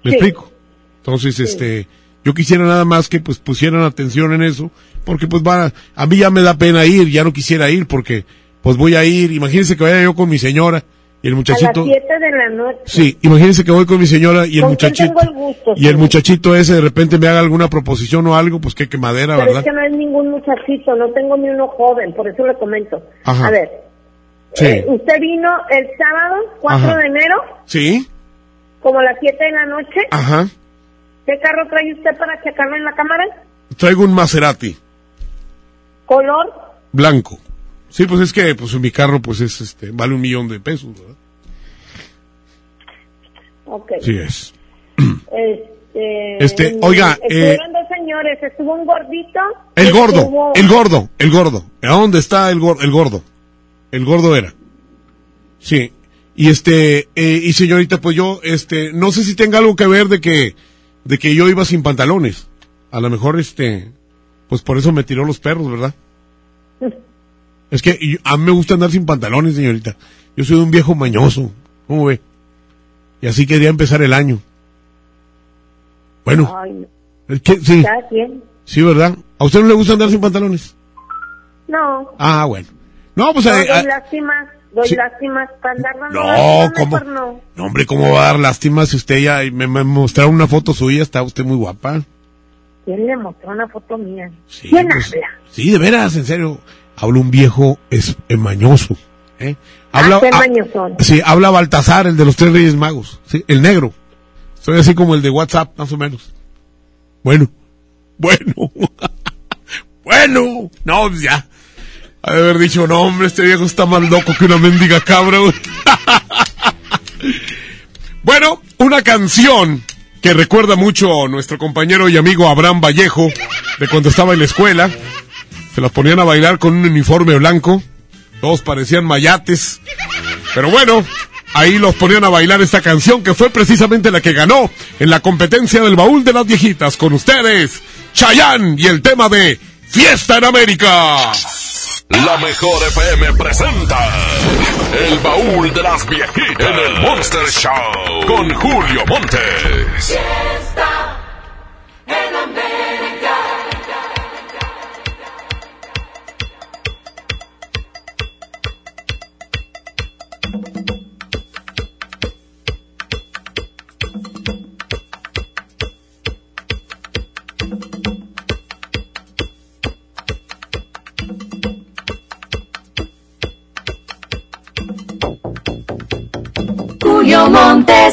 ¿Me Sí. explico? Entonces, este, yo quisiera nada más que pues pusieran atención en eso, porque pues va, a mí ya me da pena ir, ya no quisiera ir, porque pues voy a ir, imagínense que vaya yo con mi señora y el A las muchachito. 7 de la noche. Sí, imagínense que voy con mi señora y el ¿Con quién muchachito. tengo el gusto, Y el muchachito ese de repente me haga alguna proposición o algo, pues qué quemadera, Pero ¿verdad? es que no es ningún muchachito, no tengo ni uno joven, por eso le comento. Ajá. A ver, Sí. eh, usted vino el sábado 4 Ajá. de enero, Sí, como a las 7 de la noche. ajá. ¿Qué carro trae usted para checarlo en la cámara? Traigo un Maserati ¿Color? blanco. Sí, pues es que pues mi carro pues es este vale un millón de pesos, ¿verdad? Ok. Sí es. Este, Este, oiga, eh, Estuvieron dos señores, estuvo un gordito. El gordo, estuvo- el gordo, el gordo. ¿A dónde está el, gor- el gordo? El gordo era. Sí. Y este, eh, y señorita, pues yo, este, no sé si tenga algo que ver de que, de que yo iba sin pantalones. A lo mejor, este, pues por eso me tiró los perros, ¿verdad? <laughs> Es que a mí me gusta andar sin pantalones, señorita. Yo soy un viejo mañoso. ¿Cómo ve? Y así quería empezar el año. Bueno, Ay, no. es que, sí, sí, ¿verdad? ¿A usted no le gusta andar sin pantalones? No. Ah, bueno. No, pues... no, eh, doy ah, lástimas, doy sí. lástimas para andar dando No, lástimas, ¿cómo? no. no, hombre, ¿cómo va a dar lástima si usted ya me, me mostraron una foto suya? Está usted muy guapa. ¿Quién le mostró una foto mía? ¿Quién pues, habla? Sí, de veras, en serio. Habla un viejo es, mañoso. ¿eh? Ah, Habla, ah, mañosón. sí, habla Baltasar, el de los tres reyes magos. Sí, el negro. Soy así como el de WhatsApp, más o menos. Bueno, <laughs> bueno, <laughs> bueno. No, pues ya. De haber dicho, no, hombre, este viejo está más loco que una mendiga cabra. güey". <laughs> bueno, una canción que recuerda mucho a nuestro compañero y amigo Abraham Vallejo, de cuando estaba en la escuela. Se las ponían a bailar con un uniforme blanco. Todos parecían mayates. Pero bueno, ahí los ponían a bailar esta canción que fue precisamente la que ganó en la competencia del baúl de las viejitas. Con ustedes, Chayanne y el tema de Fiesta en América. La mejor FM presenta El baúl de las viejitas en el Monster Show con Julio Montes.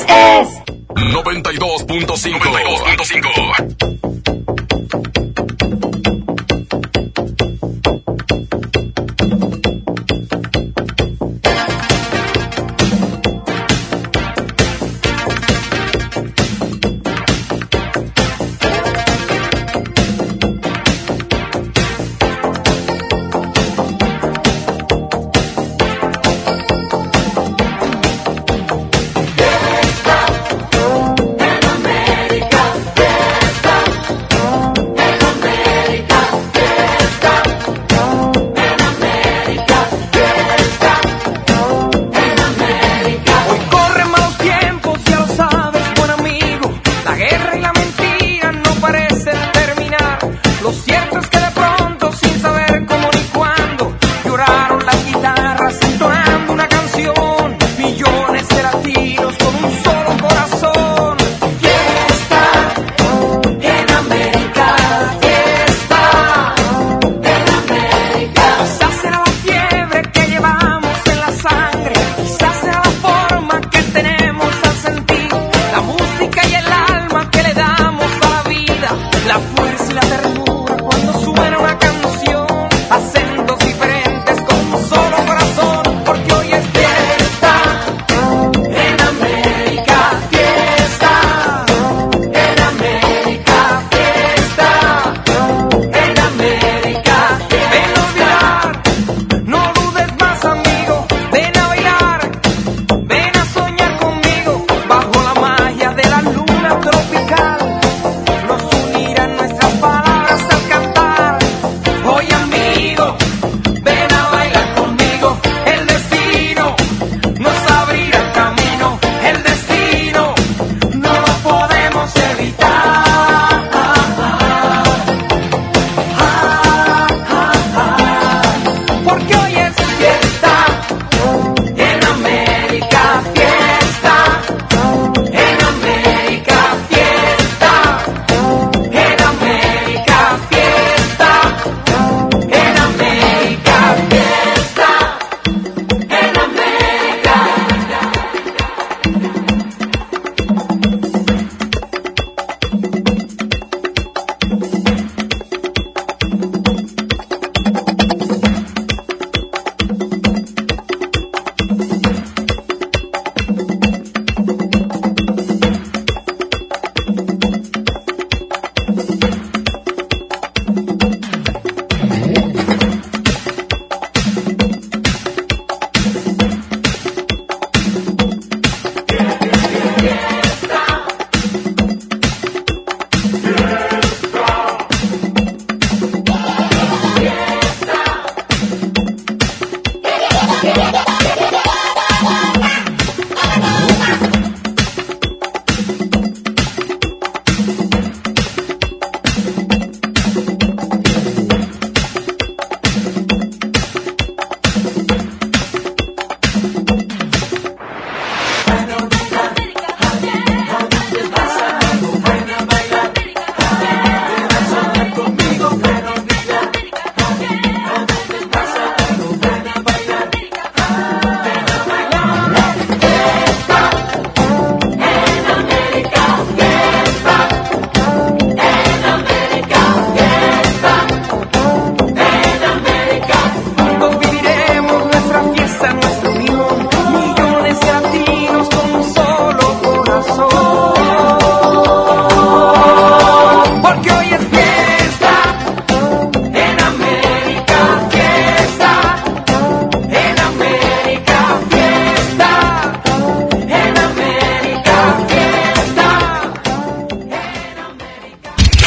Es 92.5 92.5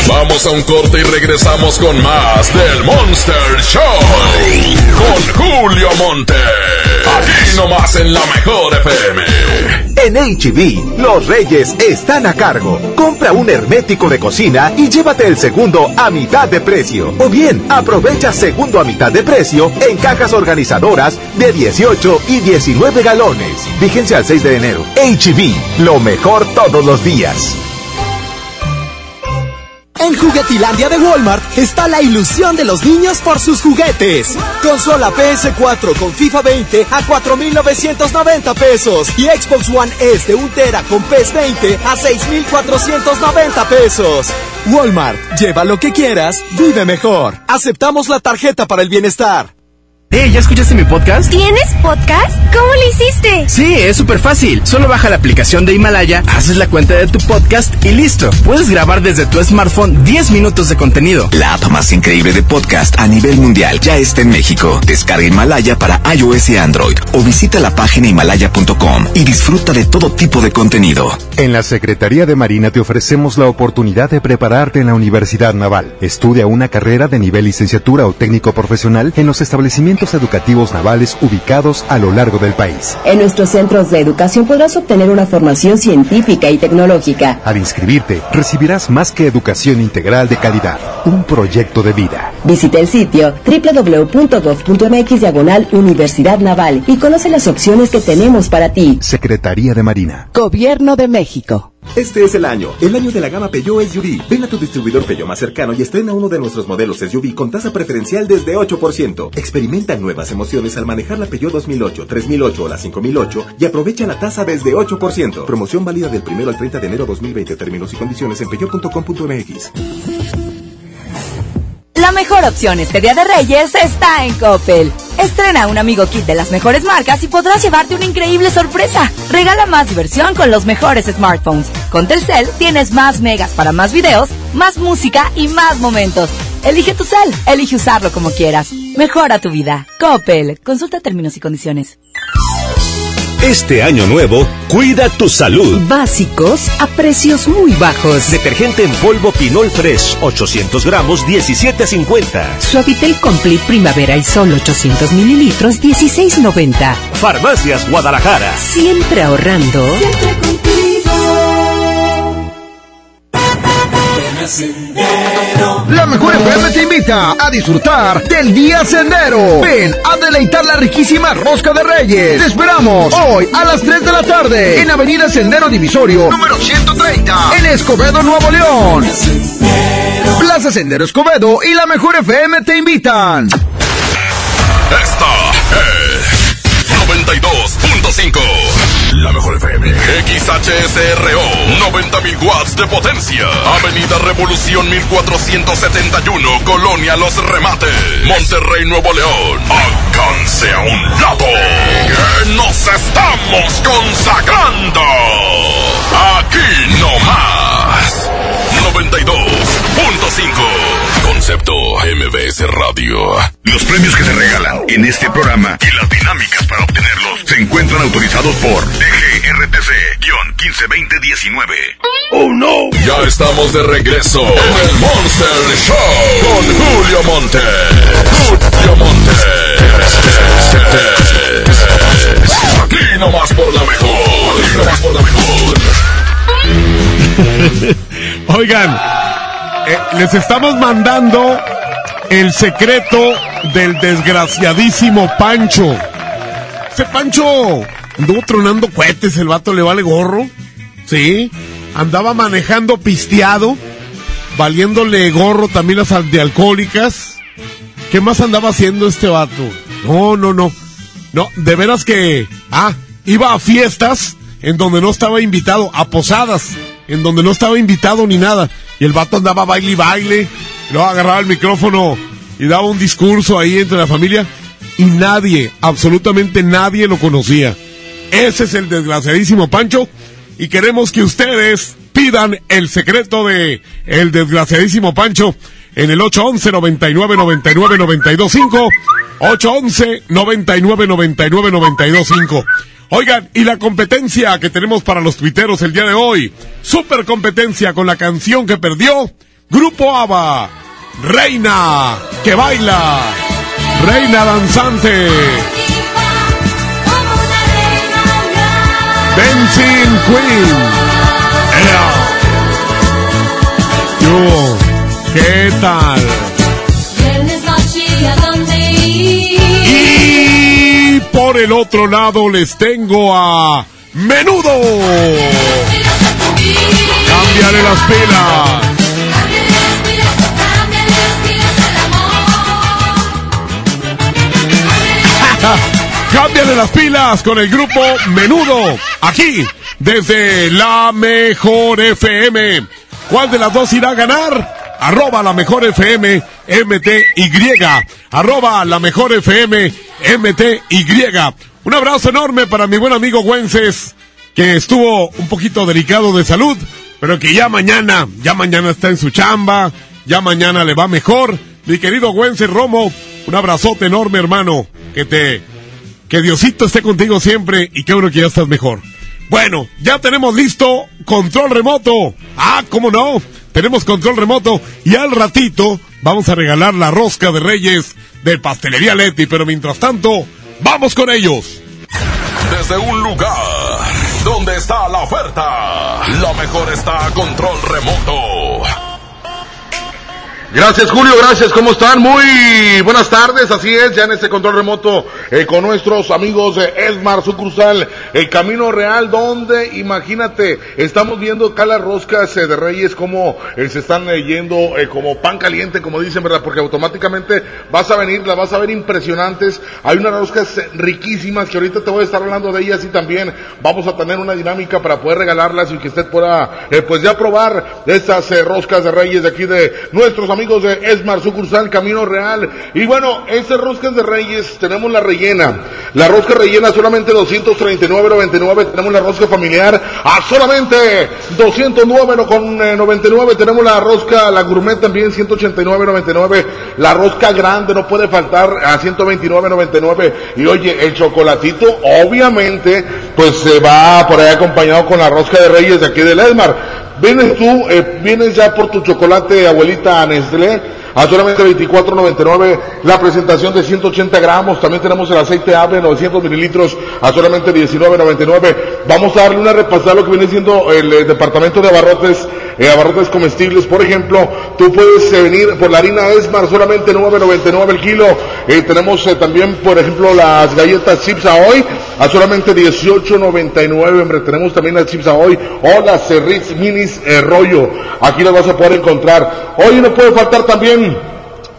Vamos a un corte y regresamos con más del Monster Show. Con Julio Monte. Aquí nomás en la mejor FM. En HB, los reyes están a cargo. Compra un hermético de cocina y llévate el segundo a mitad de precio. O bien, aprovecha segundo a mitad de precio en cajas organizadoras de 18 y 19 galones. Fíjense al 6 de enero. HB, lo mejor todos los días. En Juguetilandia de Walmart está la ilusión de los niños por sus juguetes. Consola PS4 con FIFA 20 a 4.990 pesos y Xbox One S de 1 tera con PES 20 a 6.490 pesos. Walmart, lleva lo que quieras, vive mejor. Aceptamos la tarjeta para el bienestar. Hey, ¿ya escuchaste mi podcast? ¿Tienes podcast? ¿Cómo lo hiciste? Sí, es súper fácil. Solo baja la aplicación de Himalaya, haces la cuenta de tu podcast y listo. Puedes grabar desde tu smartphone 10 minutos de contenido. La app más increíble de podcast a nivel mundial ya está en México. Descarga Himalaya para iOS y Android o visita la página himalaya.com y disfruta de todo tipo de contenido. En la Secretaría de Marina te ofrecemos la oportunidad de prepararte en la Universidad Naval. Estudia una carrera de nivel licenciatura o técnico profesional en los establecimientos educativos navales ubicados a lo largo del país. En nuestros centros de educación podrás obtener una formación científica y tecnológica. Al inscribirte, recibirás más que educación integral de calidad, un proyecto de vida. Visita el sitio www.gov.mx diagonal Universidad Naval y conoce las opciones que tenemos para ti. Secretaría de Marina. Gobierno de México. Este es el año, el año de la gama Peugeot SUV. Ven a tu distribuidor Peugeot más cercano y estrena uno de nuestros modelos SUV con tasa preferencial desde 8%. Experimenta nuevas emociones al manejar la Peugeot 2008, 3008 o la 5008 y aprovecha la tasa desde 8%. Promoción válida del 1 al 30 de enero 2020. Términos y condiciones en peugeot.com.mx. La mejor opción este Día de Reyes está en Coppel. Estrena un amigo kit de las mejores marcas y podrás llevarte una increíble sorpresa. Regala más diversión con los mejores smartphones. Con Telcel tienes más megas para más videos, más música y más momentos. Elige tu cel, elige usarlo como quieras. Mejora tu vida. Coppel. Consulta términos y condiciones. Este año nuevo, cuida tu salud. Básicos a precios muy bajos. Detergente en polvo Pinol Fresh, 800 gramos, 17.50. Suavitel Complete Primavera y Sol 800 mililitros, 16.90. Farmacias Guadalajara. Siempre ahorrando. Siempre contigo. La mejor FM te invita a disfrutar del Día Sendero. Ven a deleitar la riquísima rosca de Reyes. Te esperamos hoy a las 3 de la tarde en Avenida Sendero Divisorio, número 130, en Escobedo, Nuevo León. Plaza Sendero Escobedo y la mejor FM te invitan. Esta es 92.5. La mejor FM. XHSRO. 90.000 watts de potencia. Avenida Revolución 1471. Colonia Los Remates. Monterrey, Nuevo León. Alcance a un lado. Nos estamos consagrando. Aquí no más. 92.5. Concepto MBS Radio. Los premios que se regalan en este programa y las dinámicas para obtenerlos se encuentran autorizados por DGRTC-152019. ¡Oh no! Ya estamos de regreso en el Monster Show con Julio Monte. Julio Monte. Aquí nomás por la mejor. Aquí nomás por la mejor. <laughs> Oigan, eh, les estamos mandando el secreto del desgraciadísimo Pancho. Ese Pancho anduvo tronando cohetes, el vato le vale gorro. Sí, andaba manejando pisteado, valiéndole gorro también las antialcohólicas. ¿Qué más andaba haciendo este vato? No, no, no. No, de veras que. Ah, iba a fiestas en donde no estaba invitado, a posadas, en donde no estaba invitado ni nada. Y el vato andaba baile y baile, y luego agarraba el micrófono y daba un discurso ahí entre la familia. Y nadie, absolutamente nadie lo conocía. Ese es el desgraciadísimo Pancho. Y queremos que ustedes pidan el secreto de el desgraciadísimo Pancho en el 811 99 99 925 811 99 99 925 Oigan, y la competencia que tenemos para los tuiteros el día de hoy. Super competencia con la canción que perdió Grupo ABBA, Reina, que baila, Reina danzante. Dancing Queen. Ea. Yo, ¿qué tal? Viernes noche y a dónde ir. Y por el otro lado les tengo a Menudo. Cámbiale las pilas. <laughs> Cámbiale las pilas con el grupo Menudo. Aquí, desde la mejor FM. ¿Cuál de las dos irá a ganar? Arroba la mejor FM MTY. Arroba la mejor FM MTY. Un abrazo enorme para mi buen amigo Güences, que estuvo un poquito delicado de salud, pero que ya mañana, ya mañana está en su chamba, ya mañana le va mejor. Mi querido Güences Romo, un abrazote enorme hermano, que te, que Diosito esté contigo siempre y que bueno que ya estás mejor. Bueno, ya tenemos listo control remoto. Ah, ¿cómo no? Tenemos control remoto y al ratito vamos a regalar la rosca de Reyes de Pastelería Leti, pero mientras tanto, vamos con ellos. Desde un lugar donde está la oferta, lo mejor está a control remoto. Gracias Julio, gracias, ¿cómo están? Muy buenas tardes, así es, ya en este control remoto eh, con nuestros amigos de Esmar, sucursal, el Camino Real, donde, imagínate, estamos viendo acá las roscas eh, de Reyes como eh, se están yendo eh, como pan caliente, como dicen, ¿verdad? Porque automáticamente vas a venir, las vas a ver impresionantes, hay unas roscas riquísimas que ahorita te voy a estar hablando de ellas y también vamos a tener una dinámica para poder regalarlas y que usted pueda, pues ya probar estas roscas de Reyes de aquí de nuestros amigos de Esmar, sucursal Camino Real. Y bueno, estas roscas de Reyes tenemos la rellena. La rosca rellena solamente 239.99. Tenemos la rosca familiar a solamente 209 no, con eh, 99. Tenemos la rosca, la gourmet también 189.99. La rosca grande no puede faltar a 129.99. Y oye, el chocolatito obviamente pues se va por ahí acompañado con la rosca de Reyes de aquí del Esmar. Vienes tú, eh, vienes ya por tu chocolate, abuelita Nestlé, a solamente 24.99, la presentación de 180 gramos, también tenemos el aceite Ave 900 mililitros a solamente 19.99. Vamos a darle una repasada a lo que viene siendo el eh, departamento de abarrotes, eh, abarrotes comestibles, por ejemplo, tú puedes eh, venir por la harina Esmar solamente 9.99 el kilo, Eh, tenemos también, por ejemplo, las galletas Chips Ahoy a solamente 18.99, hombre, tenemos también las Chips Ahoy o las Ritz Minis Rollo, aquí las vas a poder encontrar. Hoy no puede faltar también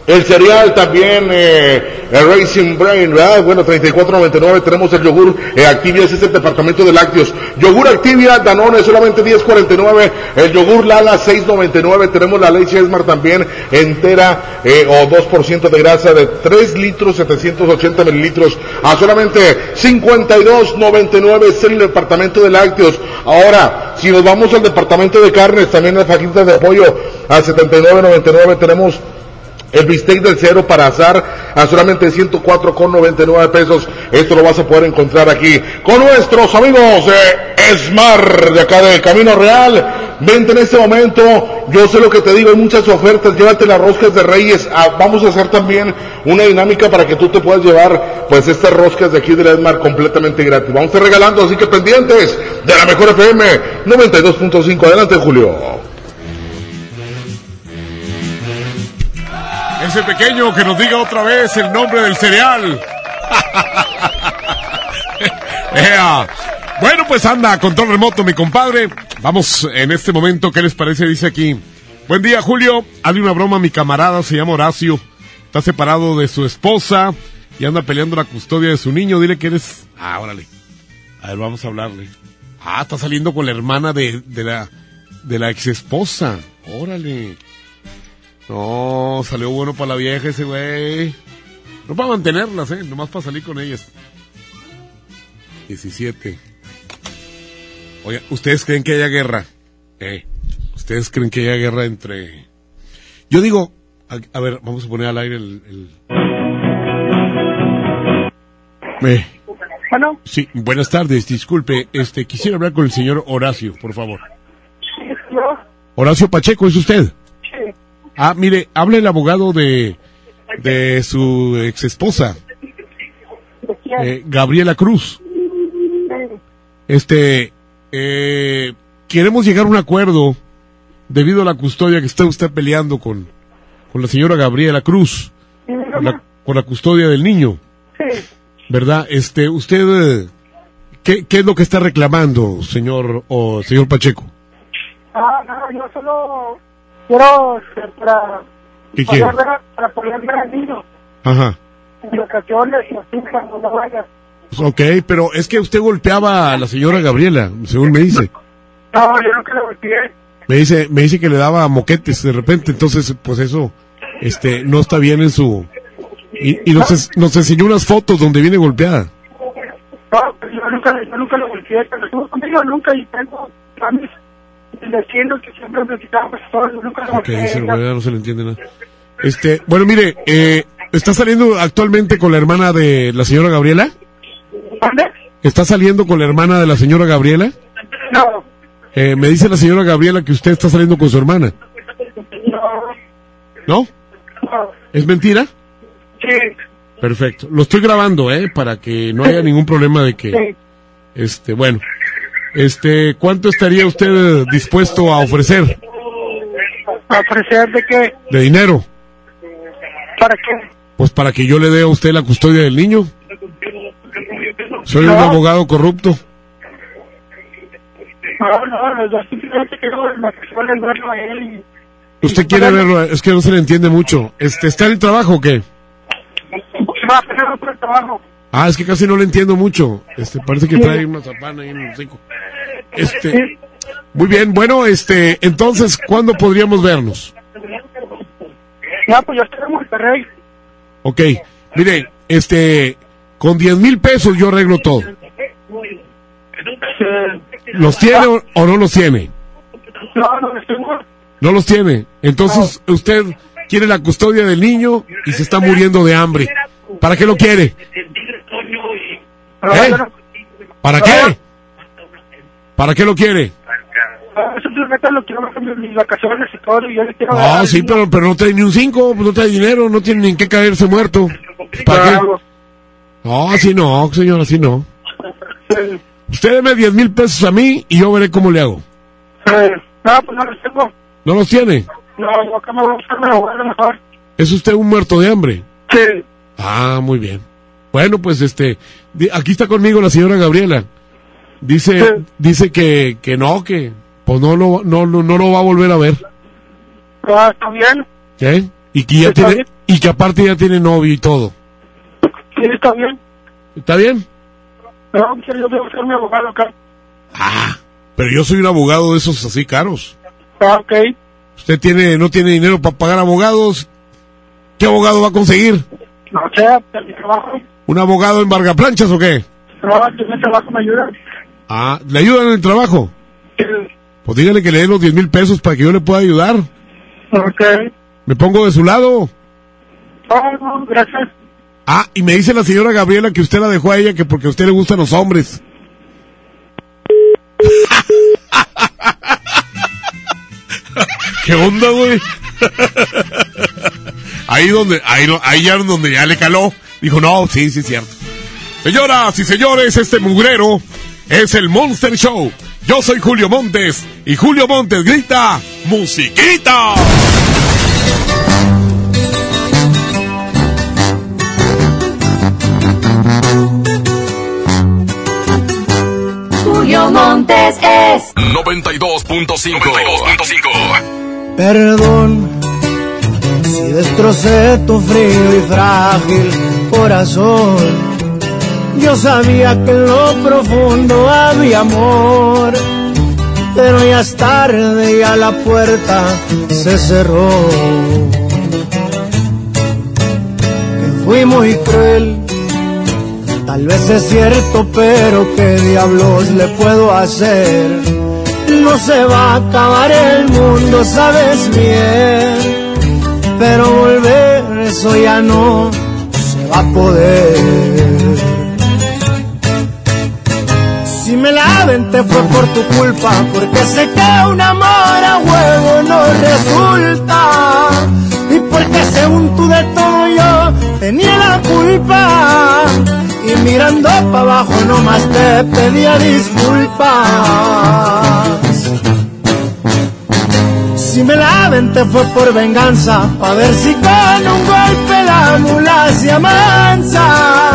el cereal también, eh, el Racing Brain, ¿verdad? Bueno, 34.99 tenemos el yogur eh, Activia, ese es el departamento de lácteos. Yogur Activia, Danone solamente 10.49, el yogur Lala 6.99, tenemos la leche Esmar también entera eh, o 2% de grasa de 3 litros 780 mililitros a solamente 52.99 es el departamento de lácteos. Ahora, si nos vamos al departamento de carnes, también las fajitas de pollo a 79.99 tenemos el bistec del cero para azar a solamente 104,99 pesos. Esto lo vas a poder encontrar aquí con nuestros amigos de Esmar de acá de Camino Real. Vente en este momento. Yo sé lo que te digo, hay muchas ofertas. Llévate las roscas de Reyes. Ah, vamos a hacer también una dinámica para que tú te puedas llevar pues estas roscas de aquí de Esmar completamente gratis. Vamos a estar regalando, así que pendientes de la mejor FM 92.5. Adelante, Julio. Ese pequeño que nos diga otra vez el nombre del cereal. <laughs> Ea. Bueno, pues anda, control remoto, mi compadre. Vamos en este momento, ¿qué les parece? Dice aquí. Buen día, Julio. Hazle una broma mi camarada, se llama Horacio. Está separado de su esposa y anda peleando la custodia de su niño. Dile que eres. Ah, órale. A ver, vamos a hablarle. Ah, está saliendo con la hermana de, de la de la ex esposa. Órale. No, salió bueno para la vieja ese güey. No para mantenerlas, eh, nomás para salir con ellas. 17. Oye, ¿ustedes creen que haya guerra? Eh, ¿ustedes creen que haya guerra entre... Yo digo, a, a ver, vamos a poner al aire el... el... Eh, Bueno, sí, buenas tardes, disculpe, este, quisiera hablar con el señor Horacio, por favor. Horacio Pacheco, ¿es usted? Ah, mire, habla el abogado de, de su ex esposa, eh, Gabriela Cruz. Este, eh, queremos llegar a un acuerdo debido a la custodia que está usted peleando con, con la señora Gabriela Cruz, por la, por la custodia del niño. ¿Verdad? Este, usted, eh, ¿qué, ¿qué es lo que está reclamando, señor o señor Pacheco? Ah, no, yo solo quiero este, para, ¿Qué poder quiere? ver, para poder ver al niño Ajá. en vacaciones y así cuando no vaya. Ok, pero es que usted golpeaba a la señora Gabriela, según me dice. No, yo nunca lo golpeé. Me dice, me dice que le daba moquetes de repente, entonces, pues eso, este, no está bien en su... Y, y nos, es- nos enseñó unas fotos donde viene golpeada. No, pues yo nunca, yo nunca lo golpeé, pero estuvo conmigo nunca y tengo vecinos que siempre me quitaban todo, yo nunca lo Ok, golpeé. dice el güey, ya no se le entiende nada. Este, bueno, mire, eh, ¿está saliendo actualmente con la hermana de la señora Gabriela? ¿Dónde? ¿Está saliendo con la hermana de la señora Gabriela? No, Eh, me dice la señora Gabriela que usted está saliendo con su hermana. ¿No? no, ¿Es mentira? sí, Perfecto. Lo estoy grabando, ¿eh? Para que no haya ningún problema de que... sí. Este, bueno. Este, ¿cuánto estaría usted dispuesto a ofrecer ¿A ofrecer de qué? de dinero? ¿Para qué? Pues para que yo le dé a usted la custodia del niño. Soy un abogado corrupto. No, no, yo simplemente quiero en vacaciones verlo a él y Usted quiere verlo, es que no se le entiende mucho. Este, ¿está en el trabajo o qué? va a tener otro trabajo. Ah, es que casi no le entiendo mucho. Este, parece que trae una zapana ahí en el hocico. Este, muy bien, bueno, este, entonces, ¿cuándo podríamos vernos? No, pues yo estoy en Monterrey. Ok, mire, este, con 10 mil pesos yo arreglo todo. ¿Los tiene o, o no los tiene? No, en No los tiene. Entonces, usted quiere la custodia del niño y se está muriendo de hambre. ¿Para qué lo quiere? ¿Eh? ¿Para qué? ¿Para qué lo quiere? Ah, Ah, sí, pero, pero no trae ni un cinco, no trae dinero, no tiene ni en qué caerse muerto. ¿Para qué? No, así no, señor, así no. Usted deme 10 mil pesos a mí y yo veré cómo le hago. No, pues no los tengo. ¿No los tiene? No, acá me voy a buscar mejor. ¿Es usted un muerto de hambre? Sí. Ah, muy bien. Bueno, pues este, aquí está conmigo la señora Gabriela. Dice, dice que, que no, que pues no lo, no, no, no lo va a volver a ver. Ah, está bien. ¿Qué? Y que ya Está tiene, bien. y que aparte ya tiene novio y todo. Sí, está bien. ¿Está bien? No, pues yo a buscar mi abogado acá. Pero yo soy un abogado de esos así caros. Ah, ok. Usted tiene, no tiene dinero para pagar abogados. ¿Qué abogado va a conseguir? No sé, mi trabajo. ¿Un abogado en Vargaplanchas o qué? Yo en el trabajo me ayuda. Ah, ¿le ayudan en el trabajo? Pues dígale que le den los 10 mil pesos para que yo le pueda ayudar. Ok. Me pongo de su lado. No, no, gracias. Ah, y me dice la señora Gabriela que usted la dejó a ella que porque a usted le gustan los hombres. <laughs> ¿Qué onda, güey? <laughs> ahí donde, ahí, ahí ya donde ya le caló. Dijo, no, sí, sí, es cierto. Señoras y señores, este mugrero es el Monster Show. Yo soy Julio Montes y Julio Montes grita, ¡Musiquita! Julio Montes es 92.5. 92.5. Perdón si destrocé tu frío y frágil Yo sabía que en lo profundo había amor, pero ya es tarde y a la puerta se cerró. Que fui muy cruel, tal vez es cierto, pero qué diablos le puedo hacer. No se va a acabar el mundo, sabes bien. Pero volver, eso ya no a poder. Si me la aventé fue por tu culpa, porque sé que un amor a huevo no resulta. Y porque según tú de todo yo tenía la culpa. Y mirando para abajo nomás te pedía disculpas. Si me la aventé fue por venganza, pa' ver si con un golpe la mula se amansa.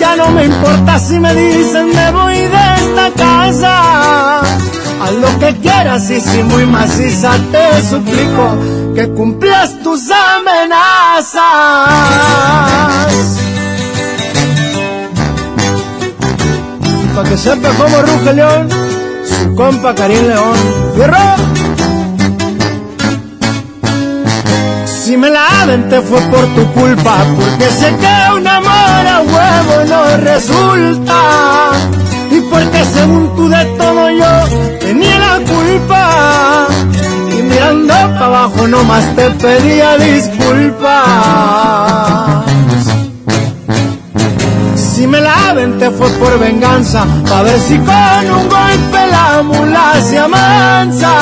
Ya no me importa si me dicen me voy de esta casa. Haz lo que quieras y si muy maciza te suplico que cumplas tus amenazas. Pa' que sepa cómo ruge León, su compa Karim León. ¡Fierro! Me la aventé fue por tu culpa, porque sé que un amor a huevo no resulta. Y porque según tú de todo yo tenía la culpa. Y mirando para abajo nomás te pedía disculpas. Si me la aventé fue por venganza, pa' ver si con un golpe la mula se amansa.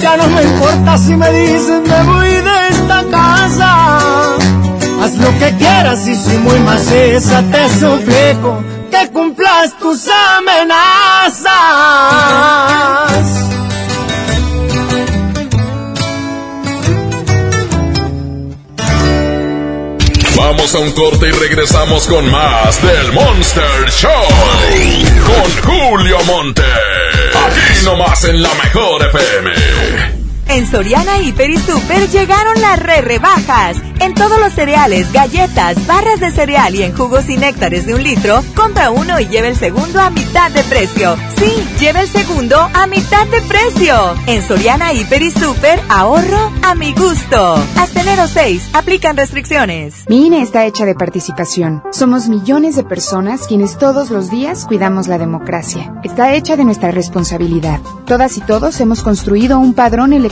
Ya no me importa si me dicen me voy de. Lo que quieras y si muy maciza te suplico que cumplas tus amenazas. Vamos a un corte y regresamos con más del Monster Show. Con Julio Monte. Aquí nomás en la mejor FM. En Soriana Hiper y Super llegaron las re rebajas. En todos los cereales, galletas, barras de cereal y en jugos y néctares de un litro, compra uno y lleve el segundo a mitad de precio. Sí, lleve el segundo a mitad de precio. En Soriana Hiper y Super, ahorro a mi gusto. Hasta enero 6, aplican restricciones. Mi INE está hecha de participación. Somos millones de personas quienes todos los días cuidamos la democracia. Está hecha de nuestra responsabilidad. Todas y todos hemos construido un padrón electoral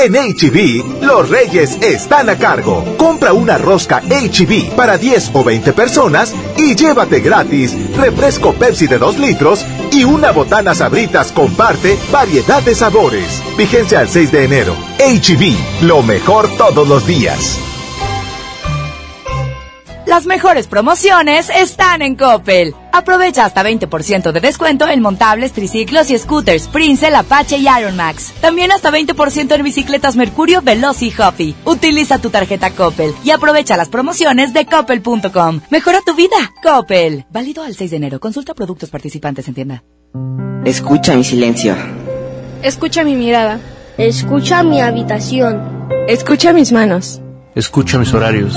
En HB, los reyes están a cargo. Compra una rosca HB para 10 o 20 personas y llévate gratis refresco Pepsi de 2 litros y una botana sabritas comparte variedad de sabores. Vigencia al 6 de enero. HB, lo mejor todos los días. Las mejores promociones están en Coppel. Aprovecha hasta 20% de descuento en montables, triciclos y scooters Princel, Apache y Iron Max. También hasta 20% en bicicletas Mercurio, Veloz y Huffy. Utiliza tu tarjeta Coppel y aprovecha las promociones de coppel.com. Mejora tu vida. Coppel. Válido al 6 de enero. Consulta productos participantes en tienda. Escucha mi silencio. Escucha mi mirada. Escucha mi habitación. Escucha mis manos. Escucha mis horarios.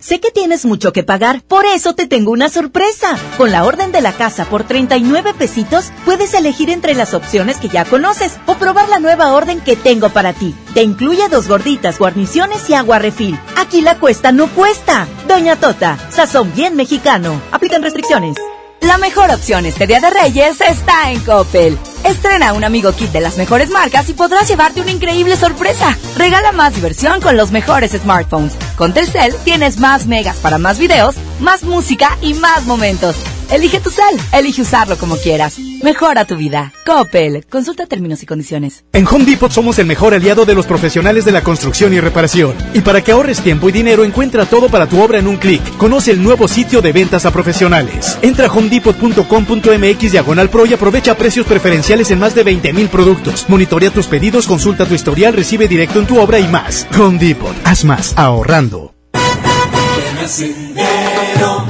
sé que tienes mucho que pagar, por eso te tengo una sorpresa. Con la orden de la casa por 39 pesitos, puedes elegir entre las opciones que ya conoces o probar la nueva orden que tengo para ti. Te incluye dos gorditas, guarniciones y agua refil. Aquí la cuesta no cuesta. Doña Tota, sazón bien mexicano. Aplican restricciones. La mejor opción este Día de Reyes está en Coppel. Estrena un amigo kit de las mejores marcas y podrás llevarte una increíble sorpresa. Regala más diversión con los mejores smartphones. Con Telcel tienes más megas para más videos, más música y más momentos. Elige tu cel, elige usarlo como quieras. Mejora tu vida. Coppel. Consulta términos y condiciones. En Home Depot somos el mejor aliado de los profesionales de la construcción y reparación. Y para que ahorres tiempo y dinero, encuentra todo para tu obra en un clic. Conoce el nuevo sitio de ventas a profesionales. Entra a homedepot.com.mx diagonal pro y aprovecha precios preferenciales en más de 20 mil productos. Monitorea tus pedidos, consulta tu historial, recibe directo en tu obra y más. Home Depot. Haz más ahorrando.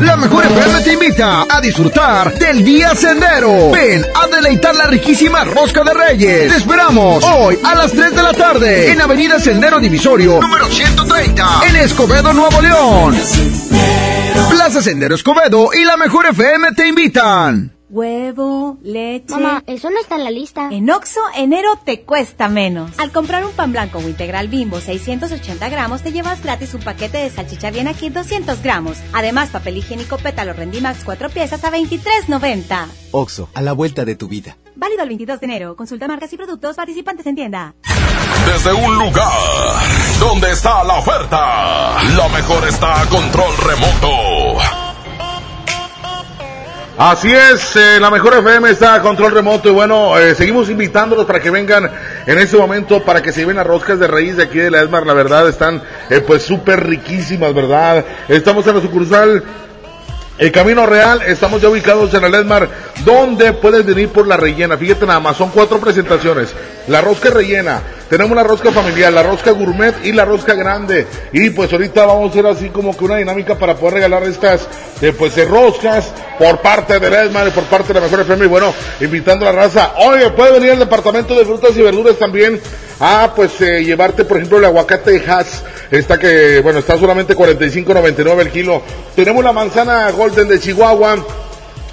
La mejor FM te invita a disfrutar del día sendero. Ven a deleitar la riquísima rosca de reyes. Te esperamos hoy a las 3 de la tarde en Avenida Sendero Divisorio, número 130, en Escobedo, Nuevo León. Plaza Sendero Escobedo y la mejor FM te invitan. Huevo, leche. Mamá, eso no está en la lista. En Oxo, enero te cuesta menos. Al comprar un pan blanco o integral bimbo 680 gramos, te llevas gratis un paquete de salchicha bien aquí 200 gramos. Además, papel higiénico pétalo Rendimax 4 piezas a 23.90. Oxo, a la vuelta de tu vida. Válido el 22 de enero. Consulta marcas y productos participantes en tienda. Desde un lugar donde está la oferta, lo mejor está a control remoto. Así es, eh, la mejor FM está a control remoto y bueno, eh, seguimos invitándolos para que vengan en este momento para que se lleven las roscas de raíz de aquí de la Esmar, la verdad están eh, pues súper riquísimas, ¿verdad? Estamos en la sucursal el Camino Real, estamos ya ubicados en el Esmar, donde puedes venir por la rellena. Fíjate nada más, son cuatro presentaciones. La rosca rellena, tenemos la rosca familiar, la rosca gourmet y la rosca grande. Y pues ahorita vamos a hacer así como que una dinámica para poder regalar estas eh, pues eh, roscas por parte del Esmar y por parte de la Mejor FM. Y bueno, invitando a la raza. Oye, puede venir al departamento de frutas y verduras también. Ah, pues eh, llevarte, por ejemplo, el aguacate de Hass. Está que, bueno, está solamente 45.99 el kilo. Tenemos la manzana Golden de Chihuahua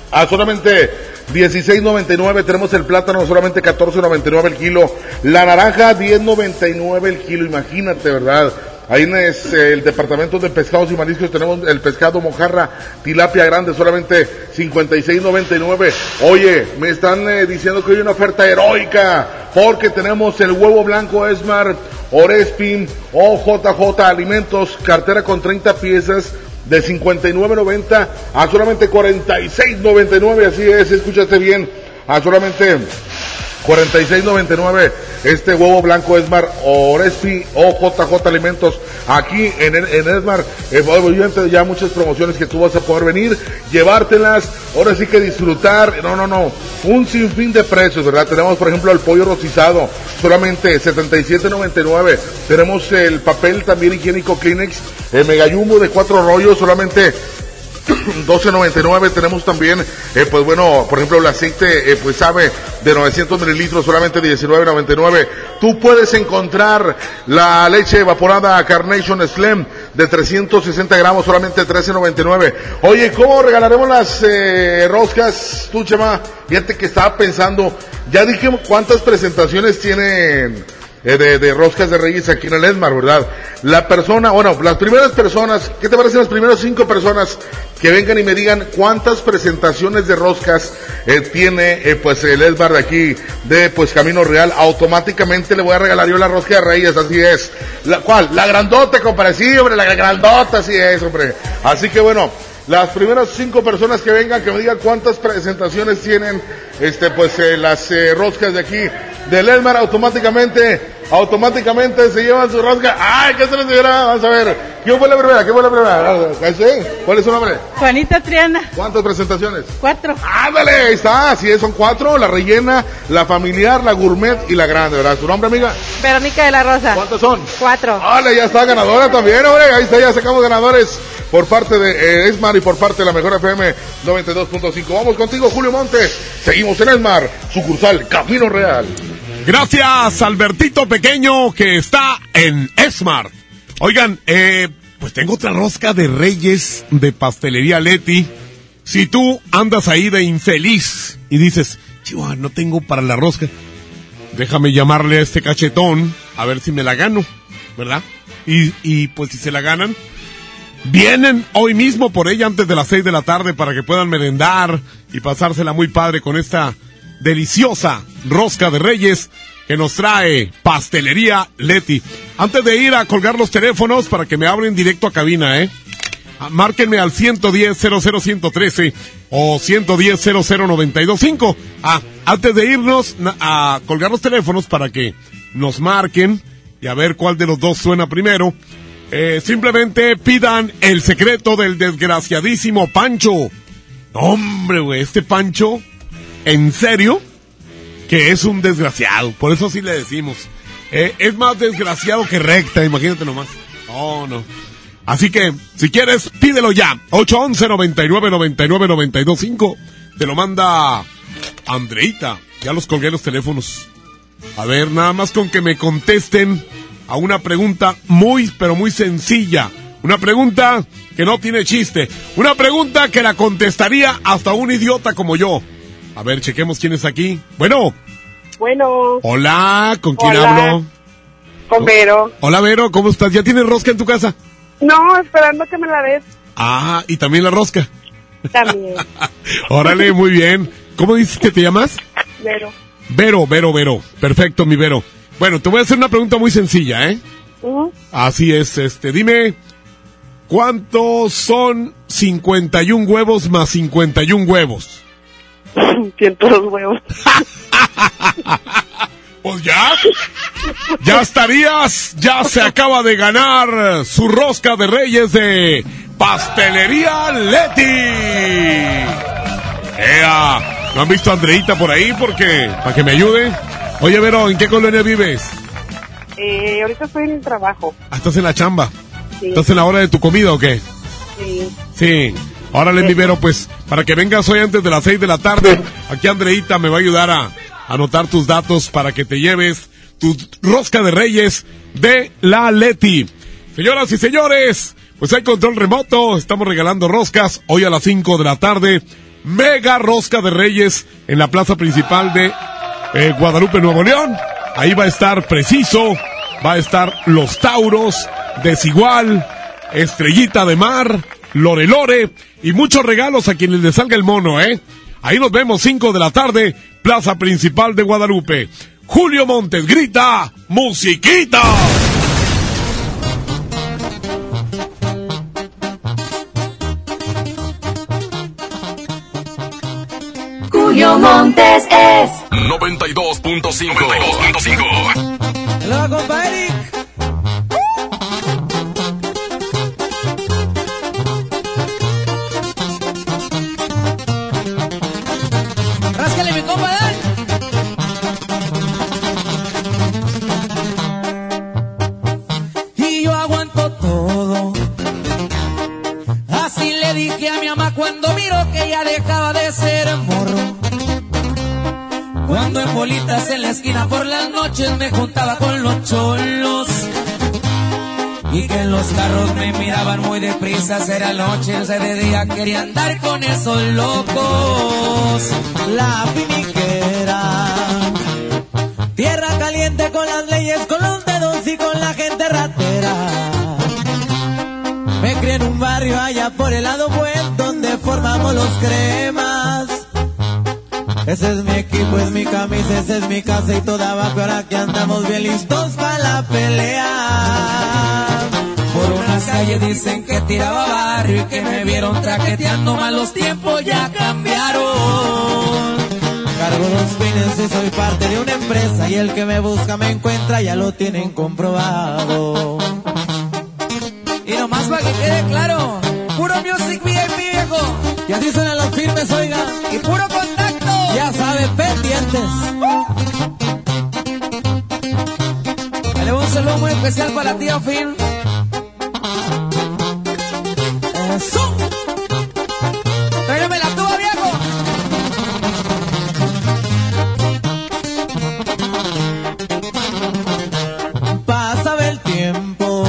a solamente 16.99. Tenemos el plátano solamente 14.99 el kilo. La naranja 10.99 el kilo. Imagínate, ¿verdad? Ahí en es, eh, el departamento de pescados y mariscos tenemos el pescado mojarra, tilapia grande, solamente 56.99. Oye, me están eh, diciendo que hay una oferta heroica, porque tenemos el huevo blanco Esmar, Orespin, OJJ Alimentos, cartera con 30 piezas de 59.90 a solamente 46.99, así es, escúchate bien, a solamente 46.99 este huevo blanco Esmar Orespi o JJ Alimentos aquí en, en Esmar. Eh, obviamente ya muchas promociones que tú vas a poder venir llevártelas ahora sí que disfrutar. No no no un sinfín de precios verdad tenemos por ejemplo el pollo rostizado solamente 77.99 tenemos el papel también higiénico Kleenex el megayumbo de cuatro rollos solamente 12.99 tenemos también, eh, pues bueno, por ejemplo, el aceite, eh, pues sabe, de 900 mililitros, solamente 19.99. Tú puedes encontrar la leche evaporada Carnation Slim de 360 gramos, solamente 13.99. Oye, ¿cómo regalaremos las eh, roscas, tú, Chema? Fíjate que estaba pensando, ya dije cuántas presentaciones tienen de, de roscas de reyes aquí en el Esmar, ¿verdad? La persona, bueno, las primeras personas, ¿qué te parecen las primeras cinco personas que vengan y me digan cuántas presentaciones de roscas eh, tiene eh, pues el Esmar de aquí, de pues Camino Real? Automáticamente le voy a regalar yo la rosca de reyes, así es. La, ¿Cuál? La grandota, compadre, sí, hombre, la grandota, así es, hombre. Así que bueno, las primeras cinco personas que vengan que me digan cuántas presentaciones tienen este pues eh, las eh, roscas de aquí del Elmar automáticamente automáticamente se llevan su rosca ay qué se les dirá vamos a ver quién fue la primera quién fue la primera ¿Sí? cuál es su nombre Juanita Triana. cuántas presentaciones Cuatro. ándale ahí está así es son cuatro la rellena la familiar la gourmet y la grande verdad su nombre amiga Verónica de la Rosa. ¿Cuántos son? Cuatro. Vale, ya está ganadora también, hombre. Ahí está, ya sacamos ganadores por parte de eh, Esmar y por parte de la Mejor FM 92.5. Vamos contigo, Julio Montes. Seguimos en Esmar, sucursal Camino Real. Gracias, Albertito Pequeño, que está en Esmar. Oigan, eh, pues tengo otra rosca de Reyes de Pastelería Leti. Si tú andas ahí de infeliz y dices, chihuahua, no tengo para la rosca, déjame llamarle a este cachetón a ver si me la gano, ¿verdad? Y, y pues si se la ganan, vienen hoy mismo por ella antes de las seis de la tarde para que puedan merendar y pasársela muy padre con esta deliciosa rosca de reyes que nos trae Pastelería Leti. Antes de ir a colgar los teléfonos para que me abren directo a cabina, ¿eh? Ah, Márquenme al 110-00-113 o 110-00-925. Ah, antes de irnos a colgar los teléfonos para que nos marquen y a ver cuál de los dos suena primero. Eh, simplemente pidan el secreto del desgraciadísimo Pancho. Hombre, güey, este Pancho, ¿en serio? Que es un desgraciado, por eso sí le decimos. Eh, es más desgraciado que recta, imagínate nomás. No, no. Así que, si quieres, pídelo ya. 811 99 99 925 Te lo manda Andreita. Ya los colgué los teléfonos. A ver, nada más con que me contesten a una pregunta muy, pero muy sencilla. Una pregunta que no tiene chiste. Una pregunta que la contestaría hasta un idiota como yo. A ver, chequemos quién es aquí. Bueno, Bueno, hola, ¿con quién Hola. hablo? con Vero. Hola, Vero, ¿cómo estás? ¿Ya tienes rosca en tu casa? No, esperando que me la des Ah, y también la rosca. también. <laughs> Órale, muy bien. ¿Cómo dices que te llamas? Vero. Vero, Vero, Vero. Perfecto, mi Vero. Bueno, te voy a hacer una pregunta muy sencilla, ¿eh? Así es, este, dime, ¿cuántos son 51 huevos más 51 huevos? <laughs> 102 huevos. <laughs> Pues ya, ya estarías, ya se acaba de ganar su rosca de reyes de Pastelería Leti. ¡Ea! ¿No han visto a Andreita por ahí? Porque, para que me ayude. Oye, Vero, ¿en qué colonia vives? Eh, ahorita estoy en el trabajo. Ah, ¿Estás en la chamba? Sí. ¿Estás en la hora de tu comida o qué? Sí. Sí. Órale, mi Vero, pues, para que vengas hoy antes de las 6 de la tarde, aquí Andreita me va a ayudar a anotar tus datos para que te lleves tu rosca de reyes de la Leti. Señoras y señores, pues hay control remoto, estamos regalando roscas hoy a las 5 de la tarde. Mega rosca de reyes en la plaza principal de eh, Guadalupe, Nuevo León. Ahí va a estar preciso, va a estar Los Tauros, Desigual, Estrellita de Mar, Lore Lore y muchos regalos a quienes les salga el mono, ¿eh? Ahí nos vemos 5 de la tarde, plaza principal de Guadalupe. Julio Montes grita, musiquita. Julio Montes es 92.5. 92.5. Hola, compadre. Ráscale, mi compa, dale. Y yo aguanto todo. Así le dije a mi mamá cuando miro que ya dejaba de ser morro. En bolitas en la esquina por las noches me juntaba con los cholos. Y que en los carros me miraban muy deprisa, era noche, se de día quería andar con esos locos. La finiquera, tierra caliente con las leyes, con los dedos y con la gente ratera. Me crié en un barrio allá por el lado buen, donde formamos los cremas. Ese es mi equipo, es mi camisa, esa es mi casa y toda abajo. Ahora que andamos bien listos para la pelea. Por unas calles dicen que tiraba barrio y que me vieron traqueteando mal los tiempos ya cambiaron. Cargo los fines y soy parte de una empresa y el que me busca me encuentra, ya lo tienen comprobado. Y nomás para que quede claro, puro music VIP viejo. Y así suenan los firmes, oiga. Y puro contacto. Ya sabes, pendientes. Dale un saludo muy especial para tía Fin. Eso. Tráigame la tuba, viejo. Pasaba el tiempo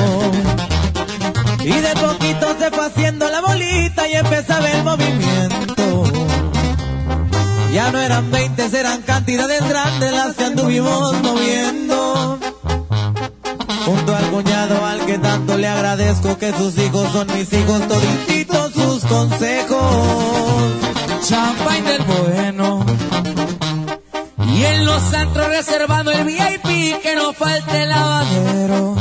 y de poquito se fue haciendo la bolita y empezaba el movimiento. Ya no eran 20, eran cantidades grandes las que anduvimos moviendo. Junto al cuñado al que tanto le agradezco que sus hijos son mis hijos, todititos sus consejos. Champagne del bueno. Y en los antros reservando el VIP que no falte el lavadero.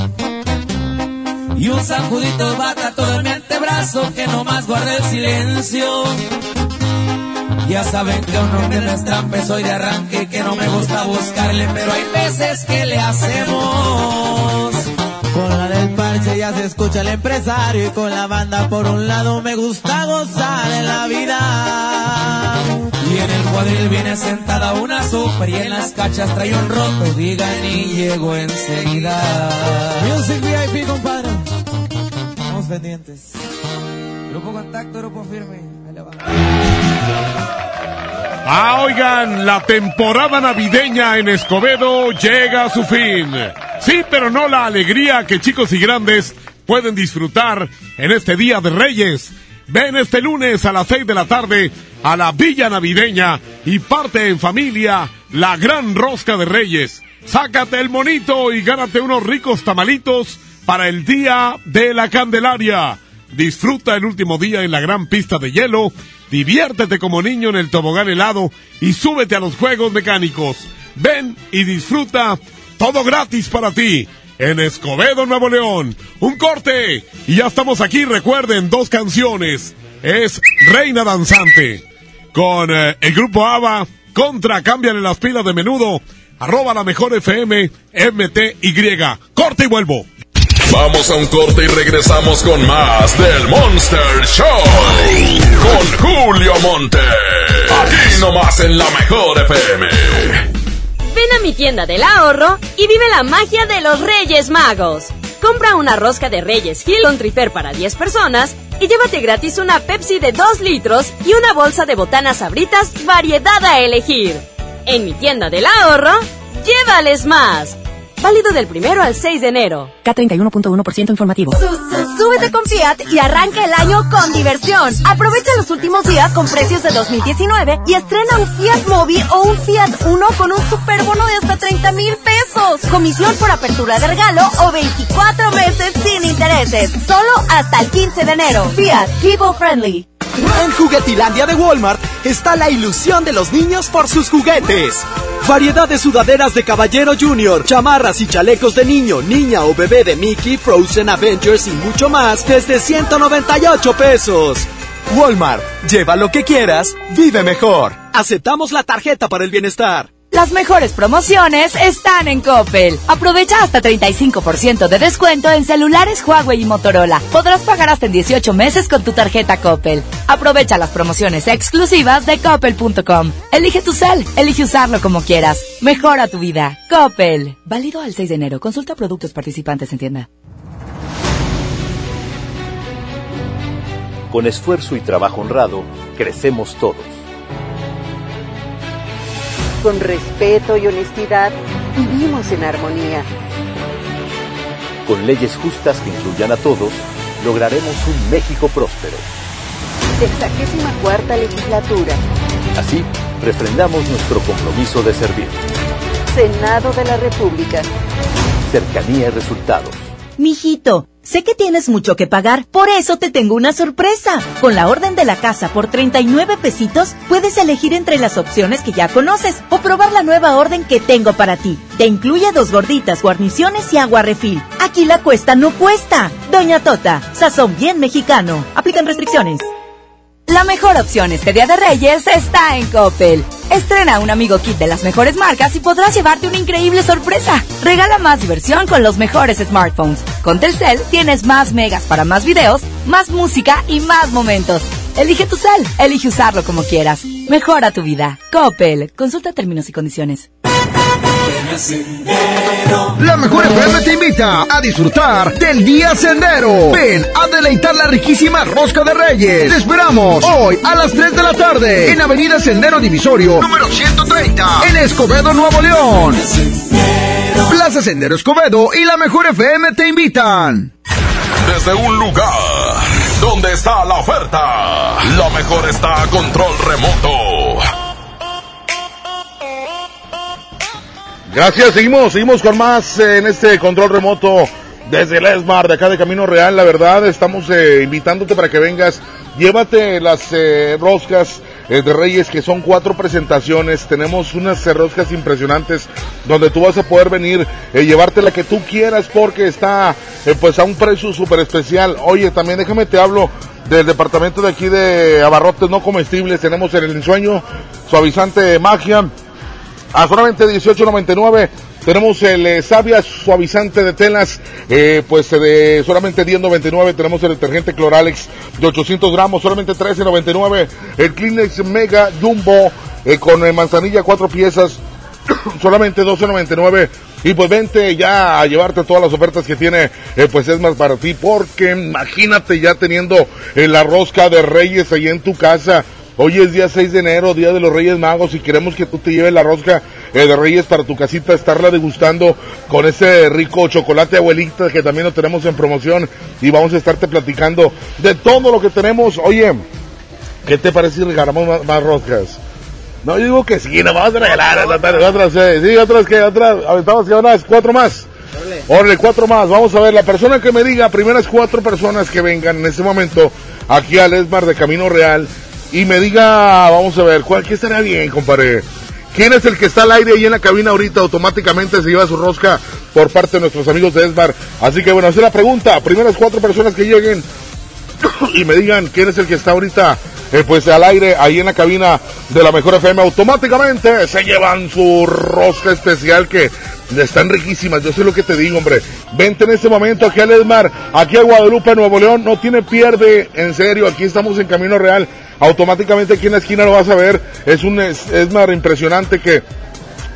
Y un San Judito bata todo en mi antebrazo que no más guarde el silencio. Ya saben que uno que no es trampa soy de arranque que no me gusta buscarle, pero hay veces que le hacemos. Con la del parche ya se escucha el empresario y con la banda por un lado me gusta gozar en la vida. Y en el cuadril viene sentada una super y en las cachas trae un roto, digan y llego enseguida. Music VIP, compadre. Estamos pendientes. Grupo Contacto, Grupo Firme. Ah, oigan, la temporada navideña en Escobedo llega a su fin. Sí, pero no la alegría que chicos y grandes pueden disfrutar en este Día de Reyes. Ven este lunes a las 6 de la tarde a la Villa Navideña y parte en familia la gran rosca de Reyes. Sácate el monito y gánate unos ricos tamalitos para el Día de la Candelaria. Disfruta el último día en la gran pista de hielo, diviértete como niño en el tobogán helado y súbete a los juegos mecánicos. Ven y disfruta todo gratis para ti en Escobedo, Nuevo León. Un corte y ya estamos aquí. Recuerden dos canciones. Es Reina Danzante con eh, el grupo ABBA contra Cámbiale las pilas de menudo. Arroba la mejor FM MTY. Corte y vuelvo. Vamos a un corte y regresamos con más del Monster Show. Con Julio Monte. Aquí nomás en la mejor FM. Ven a mi tienda del ahorro y vive la magia de los Reyes Magos. Compra una rosca de Reyes Hill con trifer para 10 personas y llévate gratis una Pepsi de 2 litros y una bolsa de botanas sabritas variedad a elegir. En mi tienda del ahorro, llévales más. Válido del primero al 6 de enero. K31.1% informativo. Súbete con Fiat y arranca el año con diversión. Aprovecha los últimos días con precios de 2019 y estrena un Fiat Mobi o un Fiat Uno con un superbono de hasta 30 mil pesos. Comisión por apertura de regalo o 24 meses sin intereses. Solo hasta el 15 de enero. Fiat People Friendly. En Juguetilandia de Walmart está la ilusión de los niños por sus juguetes. Variedad de sudaderas de Caballero Junior, y chalecos de niño, niña o bebé de Mickey, Frozen, Avengers y mucho más desde 198 pesos. Walmart, lleva lo que quieras, vive mejor. Aceptamos la tarjeta para el bienestar. Las mejores promociones están en Coppel. Aprovecha hasta 35% de descuento en celulares Huawei y Motorola. Podrás pagar hasta en 18 meses con tu tarjeta Coppel. Aprovecha las promociones exclusivas de coppel.com. Elige tu cel, elige usarlo como quieras. Mejora tu vida. Coppel. Válido al 6 de enero. Consulta productos participantes en tienda. Con esfuerzo y trabajo honrado, crecemos todos. Con respeto y honestidad, vivimos en armonía. Con leyes justas que incluyan a todos, lograremos un México próspero. Sexagésima cuarta legislatura. Así, refrendamos nuestro compromiso de servir. Senado de la República. Cercanía y resultados. Mijito, sé que tienes mucho que pagar, por eso te tengo una sorpresa. Con la orden de la casa por 39 pesitos, puedes elegir entre las opciones que ya conoces o probar la nueva orden que tengo para ti. Te incluye dos gorditas, guarniciones y agua refil. Aquí la cuesta no cuesta. Doña Tota, sazón bien mexicano. Aplican restricciones. La mejor opción este Día de Reyes está en Coppel. Estrena un amigo kit de las mejores marcas y podrás llevarte una increíble sorpresa. Regala más diversión con los mejores smartphones. Con Telcel tienes más megas para más videos, más música y más momentos. Elige tu cel, elige usarlo como quieras. Mejora tu vida. Coppel. Consulta términos y condiciones. La mejor FM te invita a disfrutar del Día Sendero. Ven a deleitar la riquísima rosca de Reyes. Te esperamos hoy a las 3 de la tarde en Avenida Sendero Divisorio, número 130, en Escobedo, Nuevo León. Plaza Sendero Escobedo y la mejor FM te invitan. Desde un lugar donde está la oferta, lo mejor está a control remoto. Gracias, seguimos, seguimos con más eh, en este control remoto desde el ESMAR, de acá de Camino Real, la verdad, estamos eh, invitándote para que vengas Llévate las eh, roscas de Reyes, que son cuatro presentaciones. Tenemos unas roscas impresionantes donde tú vas a poder venir, eh, llevarte la que tú quieras porque está pues a un precio súper especial. Oye, también déjame te hablo del departamento de aquí de abarrotes no comestibles. Tenemos el ensueño suavizante magia a solamente 18.99 tenemos el eh, Savia suavizante de telas, eh, pues eh, de solamente 10.99. Tenemos el detergente Cloralex de 800 gramos, solamente 13.99. El Kleenex Mega Jumbo eh, con manzanilla cuatro piezas, <coughs> solamente 12.99. Y pues vente ya a llevarte todas las ofertas que tiene, pues es más para ti, porque imagínate ya teniendo la rosca de Reyes ahí en tu casa. Hoy es día 6 de enero, día de los Reyes Magos, y queremos que tú te lleves la rosca eh, de Reyes para tu casita, estarla degustando con ese rico chocolate abuelita que también lo tenemos en promoción y vamos a estarte platicando de todo lo que tenemos. Oye, ¿qué te parece si regalamos más, más roscas? No, yo digo que sí, nos vamos a regalar otras, otras, eh, sí, otras que, otras, aventamos que unas cuatro más. Órale, cuatro más. Vamos a ver, la persona que me diga, primeras cuatro personas que vengan en este momento aquí al Esmar de Camino Real y me diga, vamos a ver, ¿cuál que estaría bien, compadre? ¿Quién es el que está al aire ahí en la cabina ahorita? Automáticamente se lleva su rosca por parte de nuestros amigos de Esmar. Así que bueno, esa es la pregunta. Primeras cuatro personas que lleguen y me digan quién es el que está ahorita eh, pues al aire ahí en la cabina de la mejor FM automáticamente se llevan su rosca especial que están riquísimas yo sé lo que te digo hombre vente en este momento aquí al Esmar aquí a Guadalupe Nuevo León no tiene pierde en serio aquí estamos en Camino Real automáticamente aquí en la esquina lo vas a ver es un es- Esmar impresionante que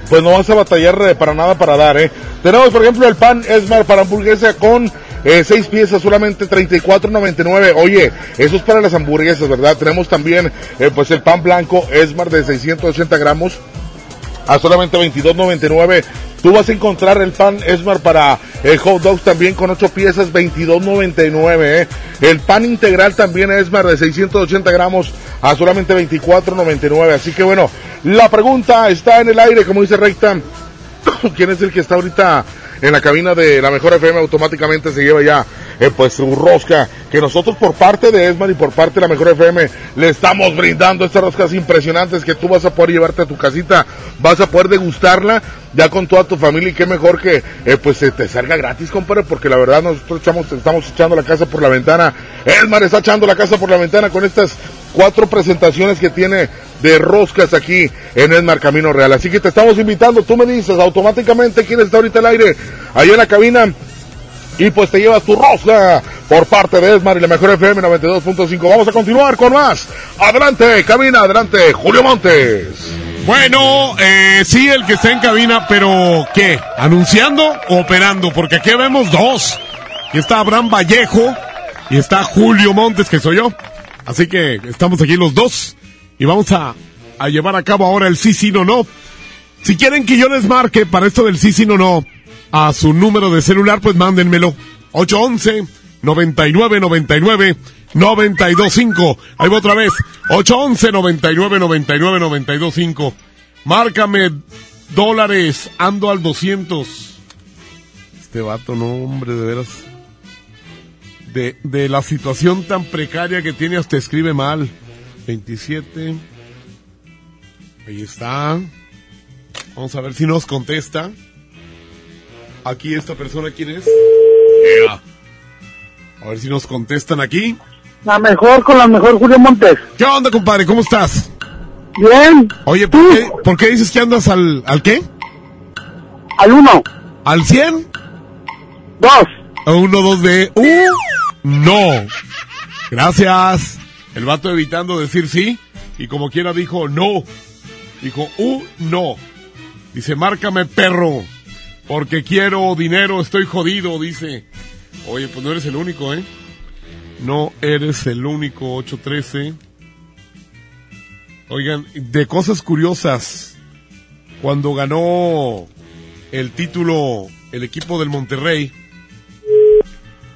pues no vas a batallar eh, para nada para dar, ¿eh? Tenemos, por ejemplo, el pan Esmar para hamburguesa con eh, seis piezas, solamente 34.99. Oye, eso es para las hamburguesas, ¿verdad? Tenemos también, eh, pues el pan blanco Esmar de 680 gramos a solamente 22.99. Tú vas a encontrar el pan Esmar para eh, hot dogs también con 8 piezas, 22.99. ¿eh? El pan integral también Esmar de 680 gramos a solamente 24.99. Así que bueno, la pregunta está en el aire, como dice Recta. <coughs> ¿Quién es el que está ahorita en la cabina de la mejor FM? Automáticamente se lleva ya eh, pues su rosca que nosotros por parte de Esmar y por parte de la mejor FM le estamos brindando estas roscas impresionantes que tú vas a poder llevarte a tu casita, vas a poder degustarla ya con toda tu familia y qué mejor que eh, pues te salga gratis, compadre, porque la verdad nosotros estamos echando la casa por la ventana, Esmar está echando la casa por la ventana con estas cuatro presentaciones que tiene de roscas aquí en Esmar Camino Real. Así que te estamos invitando, tú me dices automáticamente quién está ahorita al aire, ahí en la cabina, y pues te llevas tu rosca por parte de Esmar y la mejor FM 92.5. Vamos a continuar con más. Adelante, cabina, adelante, Julio Montes. Bueno, eh, sí, el que está en cabina, pero ¿qué? ¿Anunciando o operando? Porque aquí vemos dos. Y está Abraham Vallejo y está Julio Montes, que soy yo. Así que estamos aquí los dos y vamos a, a llevar a cabo ahora el sí, sí, no, no. Si quieren que yo les marque para esto del sí, sí, no, no, a su número de celular, pues mándenmelo. 811 99 99 925. Ahí va otra vez. 811 99 99 925. Márcame dólares. Ando al 200. Este vato, no, hombre, de veras. De, de la situación tan precaria que tiene, hasta escribe mal. 27. Ahí está. Vamos a ver si nos contesta. Aquí esta persona, ¿quién es? Ea. A ver si nos contestan aquí. La mejor con la mejor Julio Montes. ¿Qué onda, compadre? ¿Cómo estás? Bien. Oye, ¿por qué, por qué dices que andas al, al qué? Al uno. ¿Al 100? Dos. A uno, dos de... ¡Uh! No. Gracias. El vato evitando decir sí. Y como quiera dijo no. Dijo, uh, no. Dice, márcame perro. Porque quiero dinero, estoy jodido, dice. Oye, pues no eres el único, ¿eh? No eres el único, 813. Oigan, de cosas curiosas. Cuando ganó el título el equipo del Monterrey,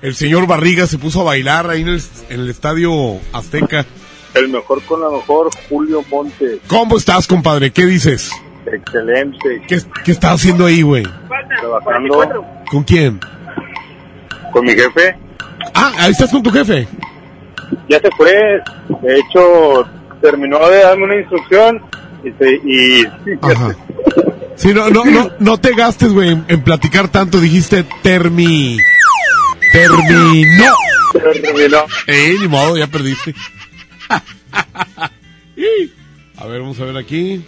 el señor Barriga se puso a bailar ahí en el, en el estadio Azteca. El mejor con la mejor, Julio Montes. ¿Cómo estás, compadre? ¿Qué dices? Excelente. ¿Qué, qué estás haciendo ahí, güey? Trabajando ¿Con quién? con mi jefe. Ah, ahí estás con tu jefe. ya se fue. De hecho, terminó de darme una instrucción y, se- y Ajá. Sí, no, no, no, no te gastes, güey, en, en platicar tanto. Dijiste termi. Terminó. terminó. Eh, ni modo, ya perdiste. <laughs> A ver, vamos a ver aquí.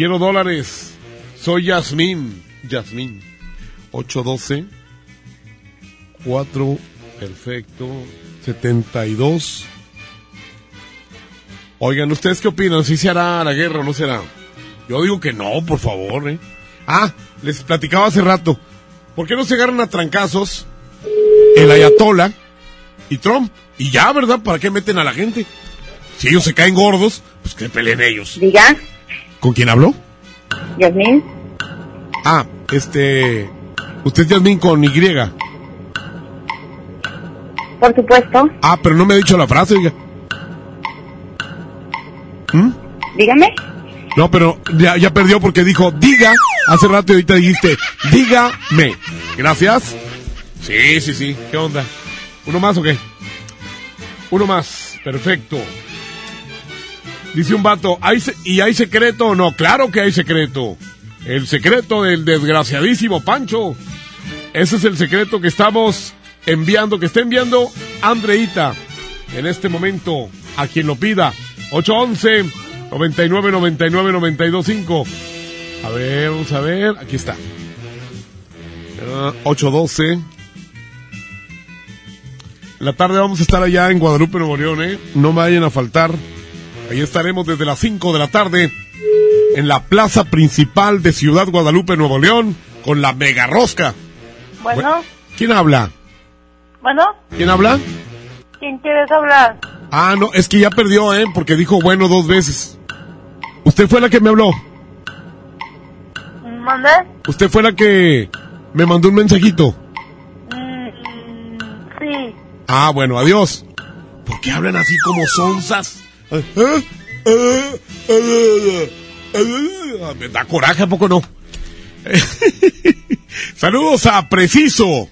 Quiero dólares. Soy Yasmín. Yasmín. 812. 4. Perfecto. 72. Oigan, ¿ustedes qué opinan? ¿Si se hará la guerra o no será? Yo digo que no, por favor, ¿eh? Ah, les platicaba hace rato. ¿Por qué no se agarran a trancazos el Ayatola y Trump? Y ya, ¿verdad? ¿Para qué meten a la gente? Si ellos se caen gordos, pues que peleen ellos. Diga, ¿Con quién habló? Yasmín. Ah, este... Usted es Yasmín con Y. Por supuesto. Ah, pero no me ha dicho la frase, oiga. ¿Mm? Dígame. No, pero ya, ya perdió porque dijo diga hace rato y ahorita dijiste dígame. Gracias. Sí, sí, sí. ¿Qué onda? ¿Uno más o qué? Uno más. Perfecto. Dice un vato, ¿hay ¿y hay secreto o no? Claro que hay secreto. El secreto del desgraciadísimo Pancho. Ese es el secreto que estamos enviando, que está enviando Andreita en este momento a quien lo pida. 811 99 99 92 5. A ver, vamos a ver. Aquí está. Ah, 812. En la tarde vamos a estar allá en Guadalupe, Nuevo León, ¿eh? No vayan a faltar. Ahí estaremos desde las 5 de la tarde en la plaza principal de Ciudad Guadalupe, Nuevo León, con la mega rosca. Bueno, ¿Quién habla? bueno, ¿Quién habla? ¿quién quieres hablar? Ah, no, es que ya perdió, ¿eh? Porque dijo bueno dos veces. Usted fue la que me habló. ¿Mande? Usted fue la que me mandó un mensajito. Mm, sí. Ah, bueno, adiós. ¿Por qué hablan así como sonzas? Me da coraje, ¿a poco no? <laughs> Saludos a Preciso,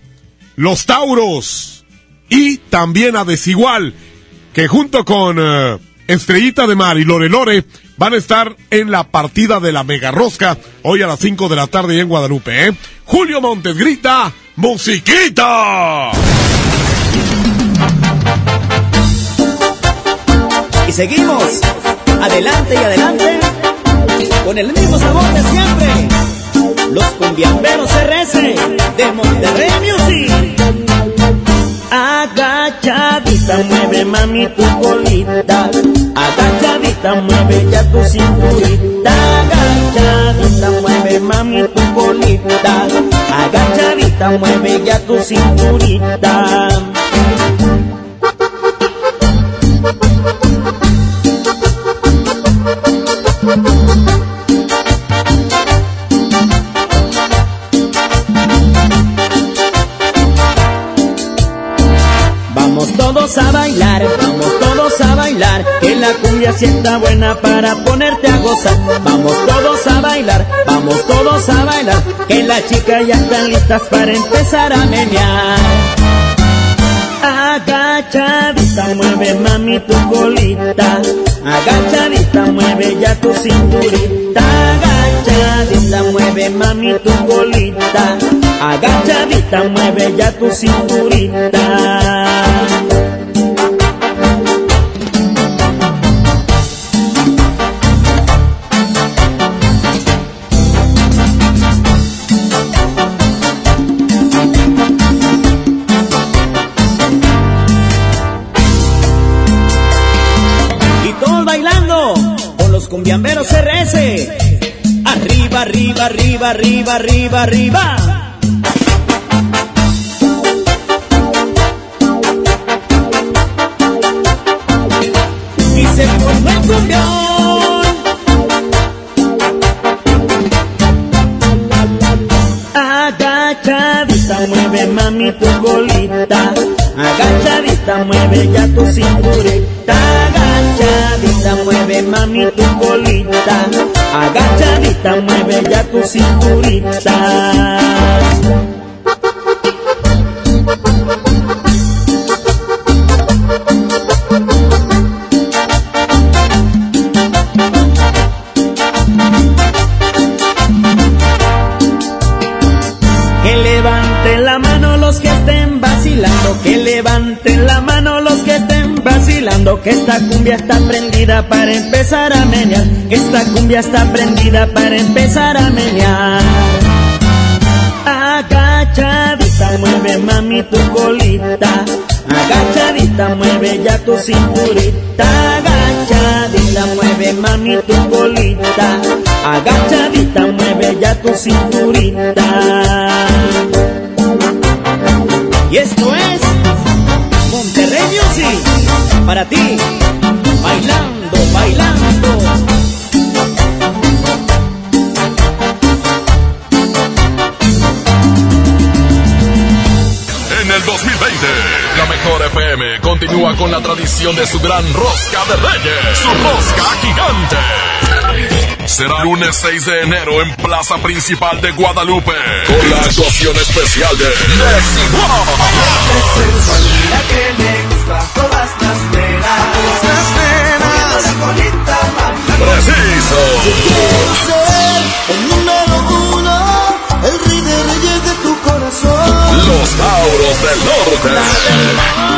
Los Tauros y también a Desigual, que junto con eh, Estrellita de Mar y Lore Lore van a estar en la partida de la Mega Rosca hoy a las 5 de la tarde en Guadalupe. ¿eh? Julio Montes grita, ¡Musiquita! Y seguimos, adelante y adelante, con el mismo sabor de siempre. Los cumbiamberos RS de Monterrey Music. Agachadita, mueve mami tu colita. Agachadita, mueve ya tu cinturita. Agachadita, mueve mami tu colita. Agachadita, mueve ya tu cinturita. Todos a bailar, vamos todos a bailar, que la cumbia sienta buena para ponerte a gozar. Vamos todos a bailar, vamos todos a bailar, que las chicas ya están listas para empezar a menear. Agachadita, mueve mami tu colita, agachadita, mueve ya tu cinturita, agachadita, mueve mami tu colita, agachadita, mueve ya tu cinturita. Los cumbiamberos RS. Arriba, arriba, arriba, arriba, arriba, arriba. Y se formó el cumbión. Agachadita, mueve mami tu colita. Agachadita, mueve ya tu cinturita. Agachadita, mueve mami tu colita. Agachadita, mueve ya tu cinturita. Que esta cumbia está prendida para empezar a menear. Que esta cumbia está prendida para empezar a menear. Agachadita, mueve mami tu colita. Agachadita, mueve ya tu cinturita. Agachadita, mueve mami tu colita. Agachadita, mueve ya tu cinturita. Y esto es para ti, bailando, bailando. En el 2020, la mejor FM continúa con la tradición de su gran rosca de reyes, su rosca gigante. Será lunes 6 de enero en Plaza Principal de Guadalupe, con la actuación especial de Desigual. La que me gusta todas las nenas. Las nenas. La colita, Preciso. el rey de reyes de tu corazón. Los Auros del Norte.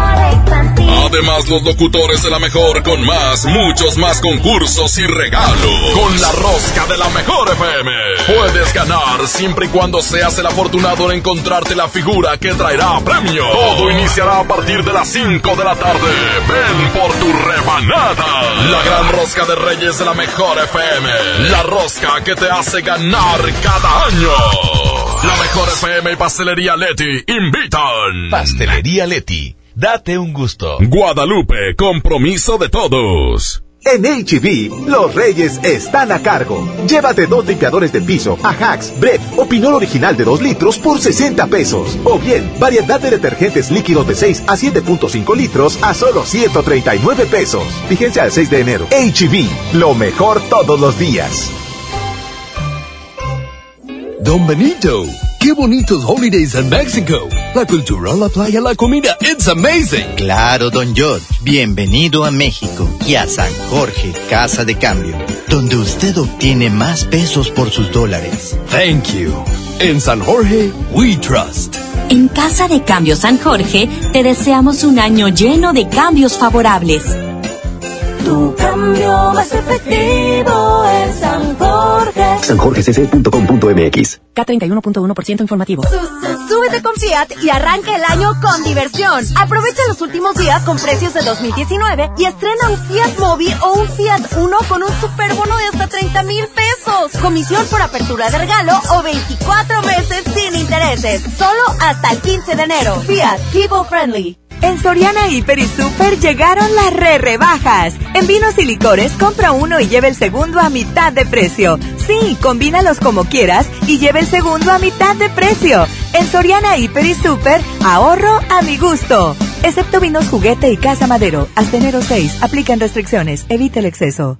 Además, los locutores de la mejor con más, muchos más concursos y regalos. Con la rosca de la mejor FM. Puedes ganar siempre y cuando seas el afortunado en encontrarte la figura que traerá premio. Todo iniciará a partir de las 5 de la tarde. Ven por tu rebanada. La gran rosca de Reyes de la mejor FM. La rosca que te hace ganar cada año. La mejor FM y Pastelería Leti invitan. Pastelería Leti. Date un gusto. Guadalupe, compromiso de todos. En HB, los reyes están a cargo. Llévate dos limpiadores de piso, Ajax, Bref o Pinol original de 2 litros por 60 pesos. O bien, variedad de detergentes líquidos de 6 a 7.5 litros a solo 139 pesos. Vigencia al 6 de enero. HB, lo mejor todos los días. Don Benito, qué bonitos holidays en México. La cultura, la playa, la comida, it's amazing. Claro, don George. Bienvenido a México y a San Jorge, Casa de Cambio, donde usted obtiene más pesos por sus dólares. Thank you. En San Jorge, we trust. En Casa de Cambio San Jorge te deseamos un año lleno de cambios favorables. Tu cambio más efectivo en San Jorge. sanjorgecc.com.mx K31.1% informativo. Súbete con Fiat y arranca el año con diversión. Aprovecha los últimos días con precios de 2019 y estrena un Fiat Mobi o un Fiat Uno con un superbono de hasta 30 mil pesos. Comisión por apertura de regalo o 24 meses sin intereses. Solo hasta el 15 de enero. Fiat People Friendly. En Soriana Hiper y Super llegaron las re rebajas. En vinos y licores compra uno y lleva el segundo a mitad de precio. Sí, combínalos como quieras y lleva el segundo a mitad de precio. En Soriana Hiper y Super, ahorro a mi gusto. Excepto vinos juguete y casa madero. Hasta enero 6. Aplican restricciones. Evita el exceso.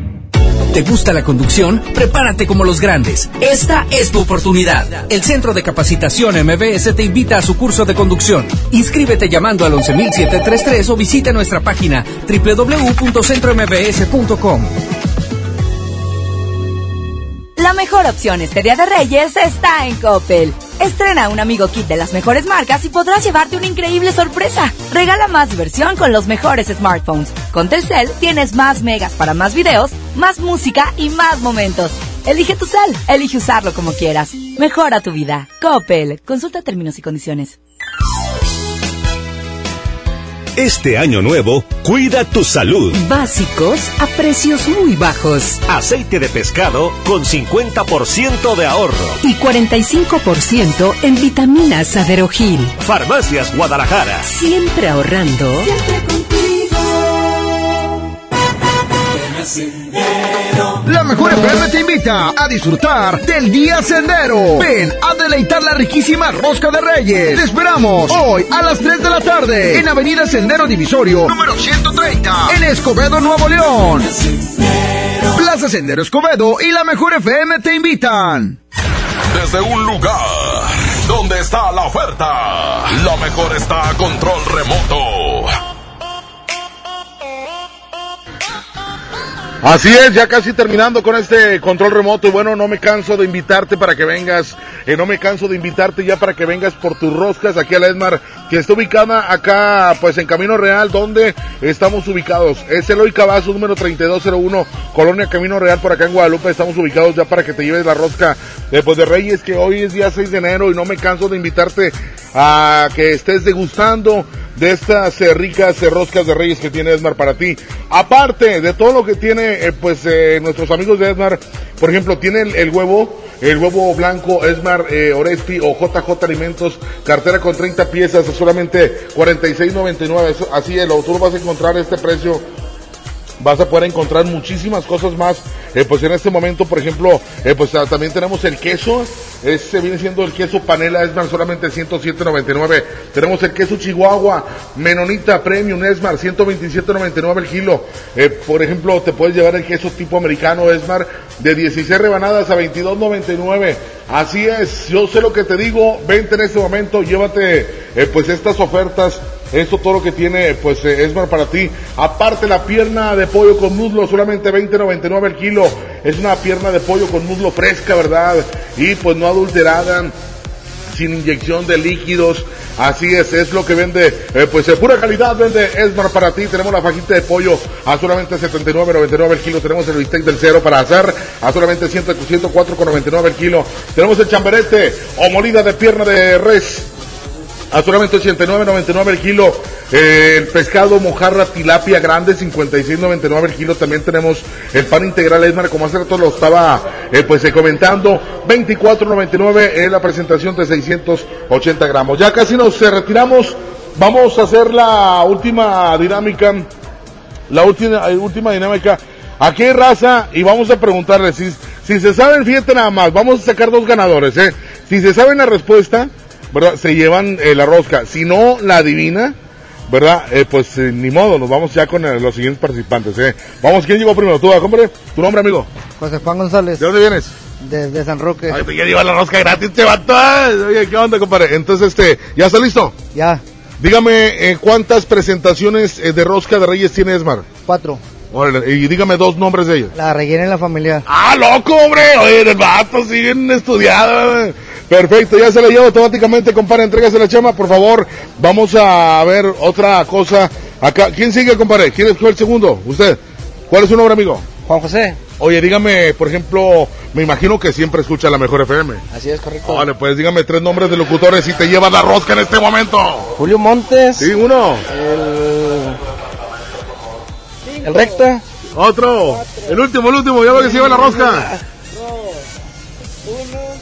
¿Te gusta la conducción? Prepárate como los grandes. Esta es tu oportunidad. El Centro de Capacitación MBS te invita a su curso de conducción. Inscríbete llamando al 11733 o visita nuestra página www.centrombs.com. La mejor opción este Día de Reyes está en Coppel. Estrena un amigo kit de las mejores marcas y podrás llevarte una increíble sorpresa. Regala más diversión con los mejores smartphones. Con Telcel tienes más megas para más videos, más música y más momentos. Elige tu cel, elige usarlo como quieras. Mejora tu vida. Coppel. Consulta términos y condiciones. Este año nuevo, cuida tu salud. Básicos a precios muy bajos. Aceite de pescado con 50% de ahorro. Y 45% en vitaminas Aderogil. Farmacias Guadalajara. Siempre ahorrando. Siempre La mejor FM te invita a disfrutar del día sendero. Ven a deleitar la riquísima rosca de reyes. Te esperamos hoy a las 3 de la tarde en Avenida Sendero Divisorio, número 130, en Escobedo, Nuevo León. Plaza Sendero Escobedo y la mejor FM te invitan. Desde un lugar donde está la oferta, lo mejor está a control remoto. Así es, ya casi terminando con este control remoto y bueno, no me canso de invitarte para que vengas, eh, no me canso de invitarte ya para que vengas por tus roscas aquí a la Esmar, que está ubicada acá pues en Camino Real, donde estamos ubicados. Es Eloy Cavazo número 3201, Colonia Camino Real por acá en Guadalupe, estamos ubicados ya para que te lleves la rosca eh, pues de Reyes, que hoy es día 6 de enero y no me canso de invitarte a que estés degustando de estas eh, ricas eh, roscas de reyes que tiene Esmar para ti. Aparte de todo lo que tiene, eh, pues nuestros amigos de Esmar, por ejemplo, tiene el, huevo, el huevo blanco Esmar Oresti o JJ Alimentos, cartera con 30 piezas, solamente 46.99. Eso- Así es, tú lo vas a encontrar este precio vas a poder encontrar muchísimas cosas más. Eh, pues en este momento, por ejemplo, eh, pues ah, también tenemos el queso. Este viene siendo el queso panela Esmar solamente 107.99. Tenemos el queso Chihuahua Menonita Premium Esmar 127.99 el kilo. Eh, por ejemplo, te puedes llevar el queso tipo americano Esmar de 16 rebanadas a 22.99. Así es, yo sé lo que te digo. Vente en este momento, llévate pues estas ofertas. Esto todo lo que tiene, pues, eh, Esmar para ti. Aparte, la pierna de pollo con muslo, solamente 20.99 el kilo. Es una pierna de pollo con muslo fresca, ¿verdad? Y pues no adulterada sin inyección de líquidos. Así es, es lo que vende, eh, pues de pura calidad vende Esmar para ti. Tenemos la fajita de pollo a solamente 79.99 el kilo. Tenemos el bistec del cero para hacer a solamente 100 104.99 el kilo. Tenemos el chamberete o molida de pierna de res a solamente 89.99 el kilo. Eh, el pescado mojarra tilapia grande 56.99 el kilo. También tenemos el pan integral Esmar, como hace rato lo estaba eh, pues eh, comentando. 24.99 en la presentación de 680 gramos. Ya casi nos retiramos. Vamos a hacer la última dinámica. La última, última dinámica. Aquí hay raza y vamos a preguntarle si, si se saben, fíjate nada más, vamos a sacar dos ganadores, eh. Si se saben la respuesta, ¿verdad? Se llevan eh, la rosca. Si no la adivina, ¿verdad? Eh, pues eh, ni modo, nos vamos ya con eh, los siguientes participantes, eh. Vamos, ¿quién llegó primero? Tú, hombre, tu nombre, amigo. José Juan González. ¿De dónde vienes? Desde San Roque. Ay, te ya lleva la rosca gratis, te. Ay, Oye, ¿qué onda, compadre? Entonces, este, ¿ya está listo? Ya. Dígame, eh, ¿cuántas presentaciones eh, de rosca de Reyes tiene Esmar? Cuatro. Órale, y dígame dos nombres de ellos. La rellena en la familia. ¡Ah, loco, hombre! Oye, el vato siguen estudiado. Perfecto, ya se le lleva automáticamente, compadre. Entrégase la chama, por favor. Vamos a ver otra cosa. Acá, ¿quién sigue, compadre? ¿Quién fue el segundo? ¿Usted? ¿Cuál es su nombre, amigo? Juan José. Oye, dígame, por ejemplo, me imagino que siempre escucha la mejor FM. Así es, correcto. Vale, pues dígame tres nombres de locutores y te lleva la rosca en este momento. Julio Montes. Sí, uno. El, el Recta. Otro. El último, el último, ya ve que se lleva la rosca.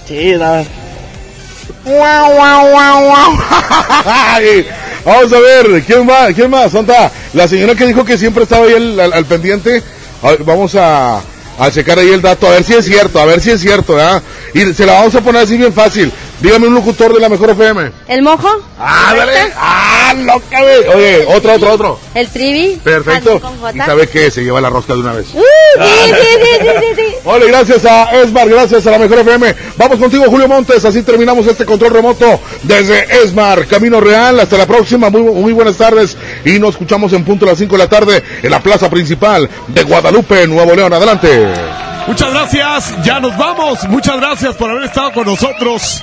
Sí, guau, guau, guau. Ay, Vamos a ver, ¿quién más? ¿Quién más? ¿Dónde está? La señora que dijo que siempre estaba ahí al, pendiente. Vamos a, a checar ahí el dato, a ver si es cierto, a ver si es cierto, ¿verdad? Y se la vamos a poner así bien fácil. Dígame un locutor de la mejor FM. ¿El mojo? Ah, dale. Ah, loca, güey. Oye, otro, otro, otro. ¿El trivi? Perfecto. ¿Y sabe qué? Se lleva la rosca de una vez. Uh, sí, sí, sí, sí, sí, sí. Ole, gracias a Esmar, gracias a la Mejor FM. Vamos contigo, Julio Montes. Así terminamos este control remoto desde Esmar, Camino Real. Hasta la próxima. Muy, muy buenas tardes. Y nos escuchamos en punto a las 5 de la tarde en la plaza principal de Guadalupe, Nuevo León. Adelante. Muchas gracias, ya nos vamos. Muchas gracias por haber estado con nosotros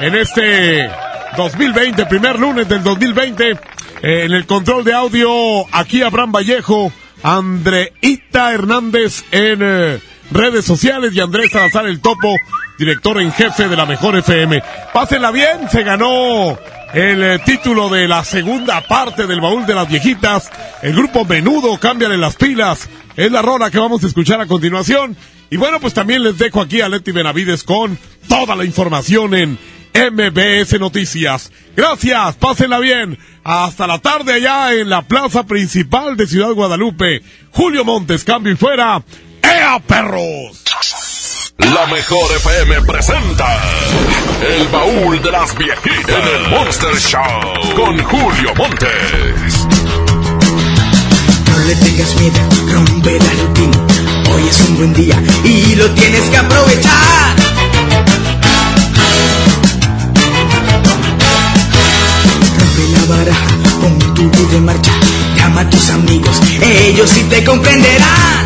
en este 2020, primer lunes del 2020. Eh, en el control de audio, aquí Abraham Vallejo, Andreita Hernández en eh, redes sociales y Andrés Salazar el Topo, director en jefe de la Mejor FM. Pásenla bien, se ganó el eh, título de la segunda parte del baúl de las viejitas. El grupo Menudo, cámbiale las pilas. Es la rola que vamos a escuchar a continuación. Y bueno, pues también les dejo aquí a Leti Benavides con toda la información en MBS Noticias. Gracias, pásenla bien. Hasta la tarde allá en la plaza principal de Ciudad Guadalupe. Julio Montes, cambio y fuera. ¡Ea, perros! La mejor FM presenta El baúl de las viejitas en el Monster Show con Julio Montes. No le tengas miedo, rompe la rutina. Hoy es un buen día y lo tienes que aprovechar. Te comprenderán.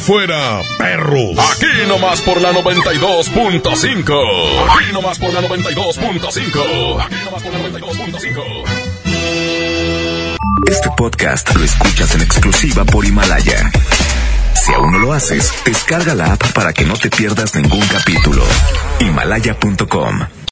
Fuera, perros. Aquí nomás por la 92.5. Aquí nomás por la 92.5. Aquí nomás por la 92.5. Este podcast lo escuchas en exclusiva por Himalaya. Si aún no lo haces, descarga la app para que no te pierdas ningún capítulo. Himalaya.com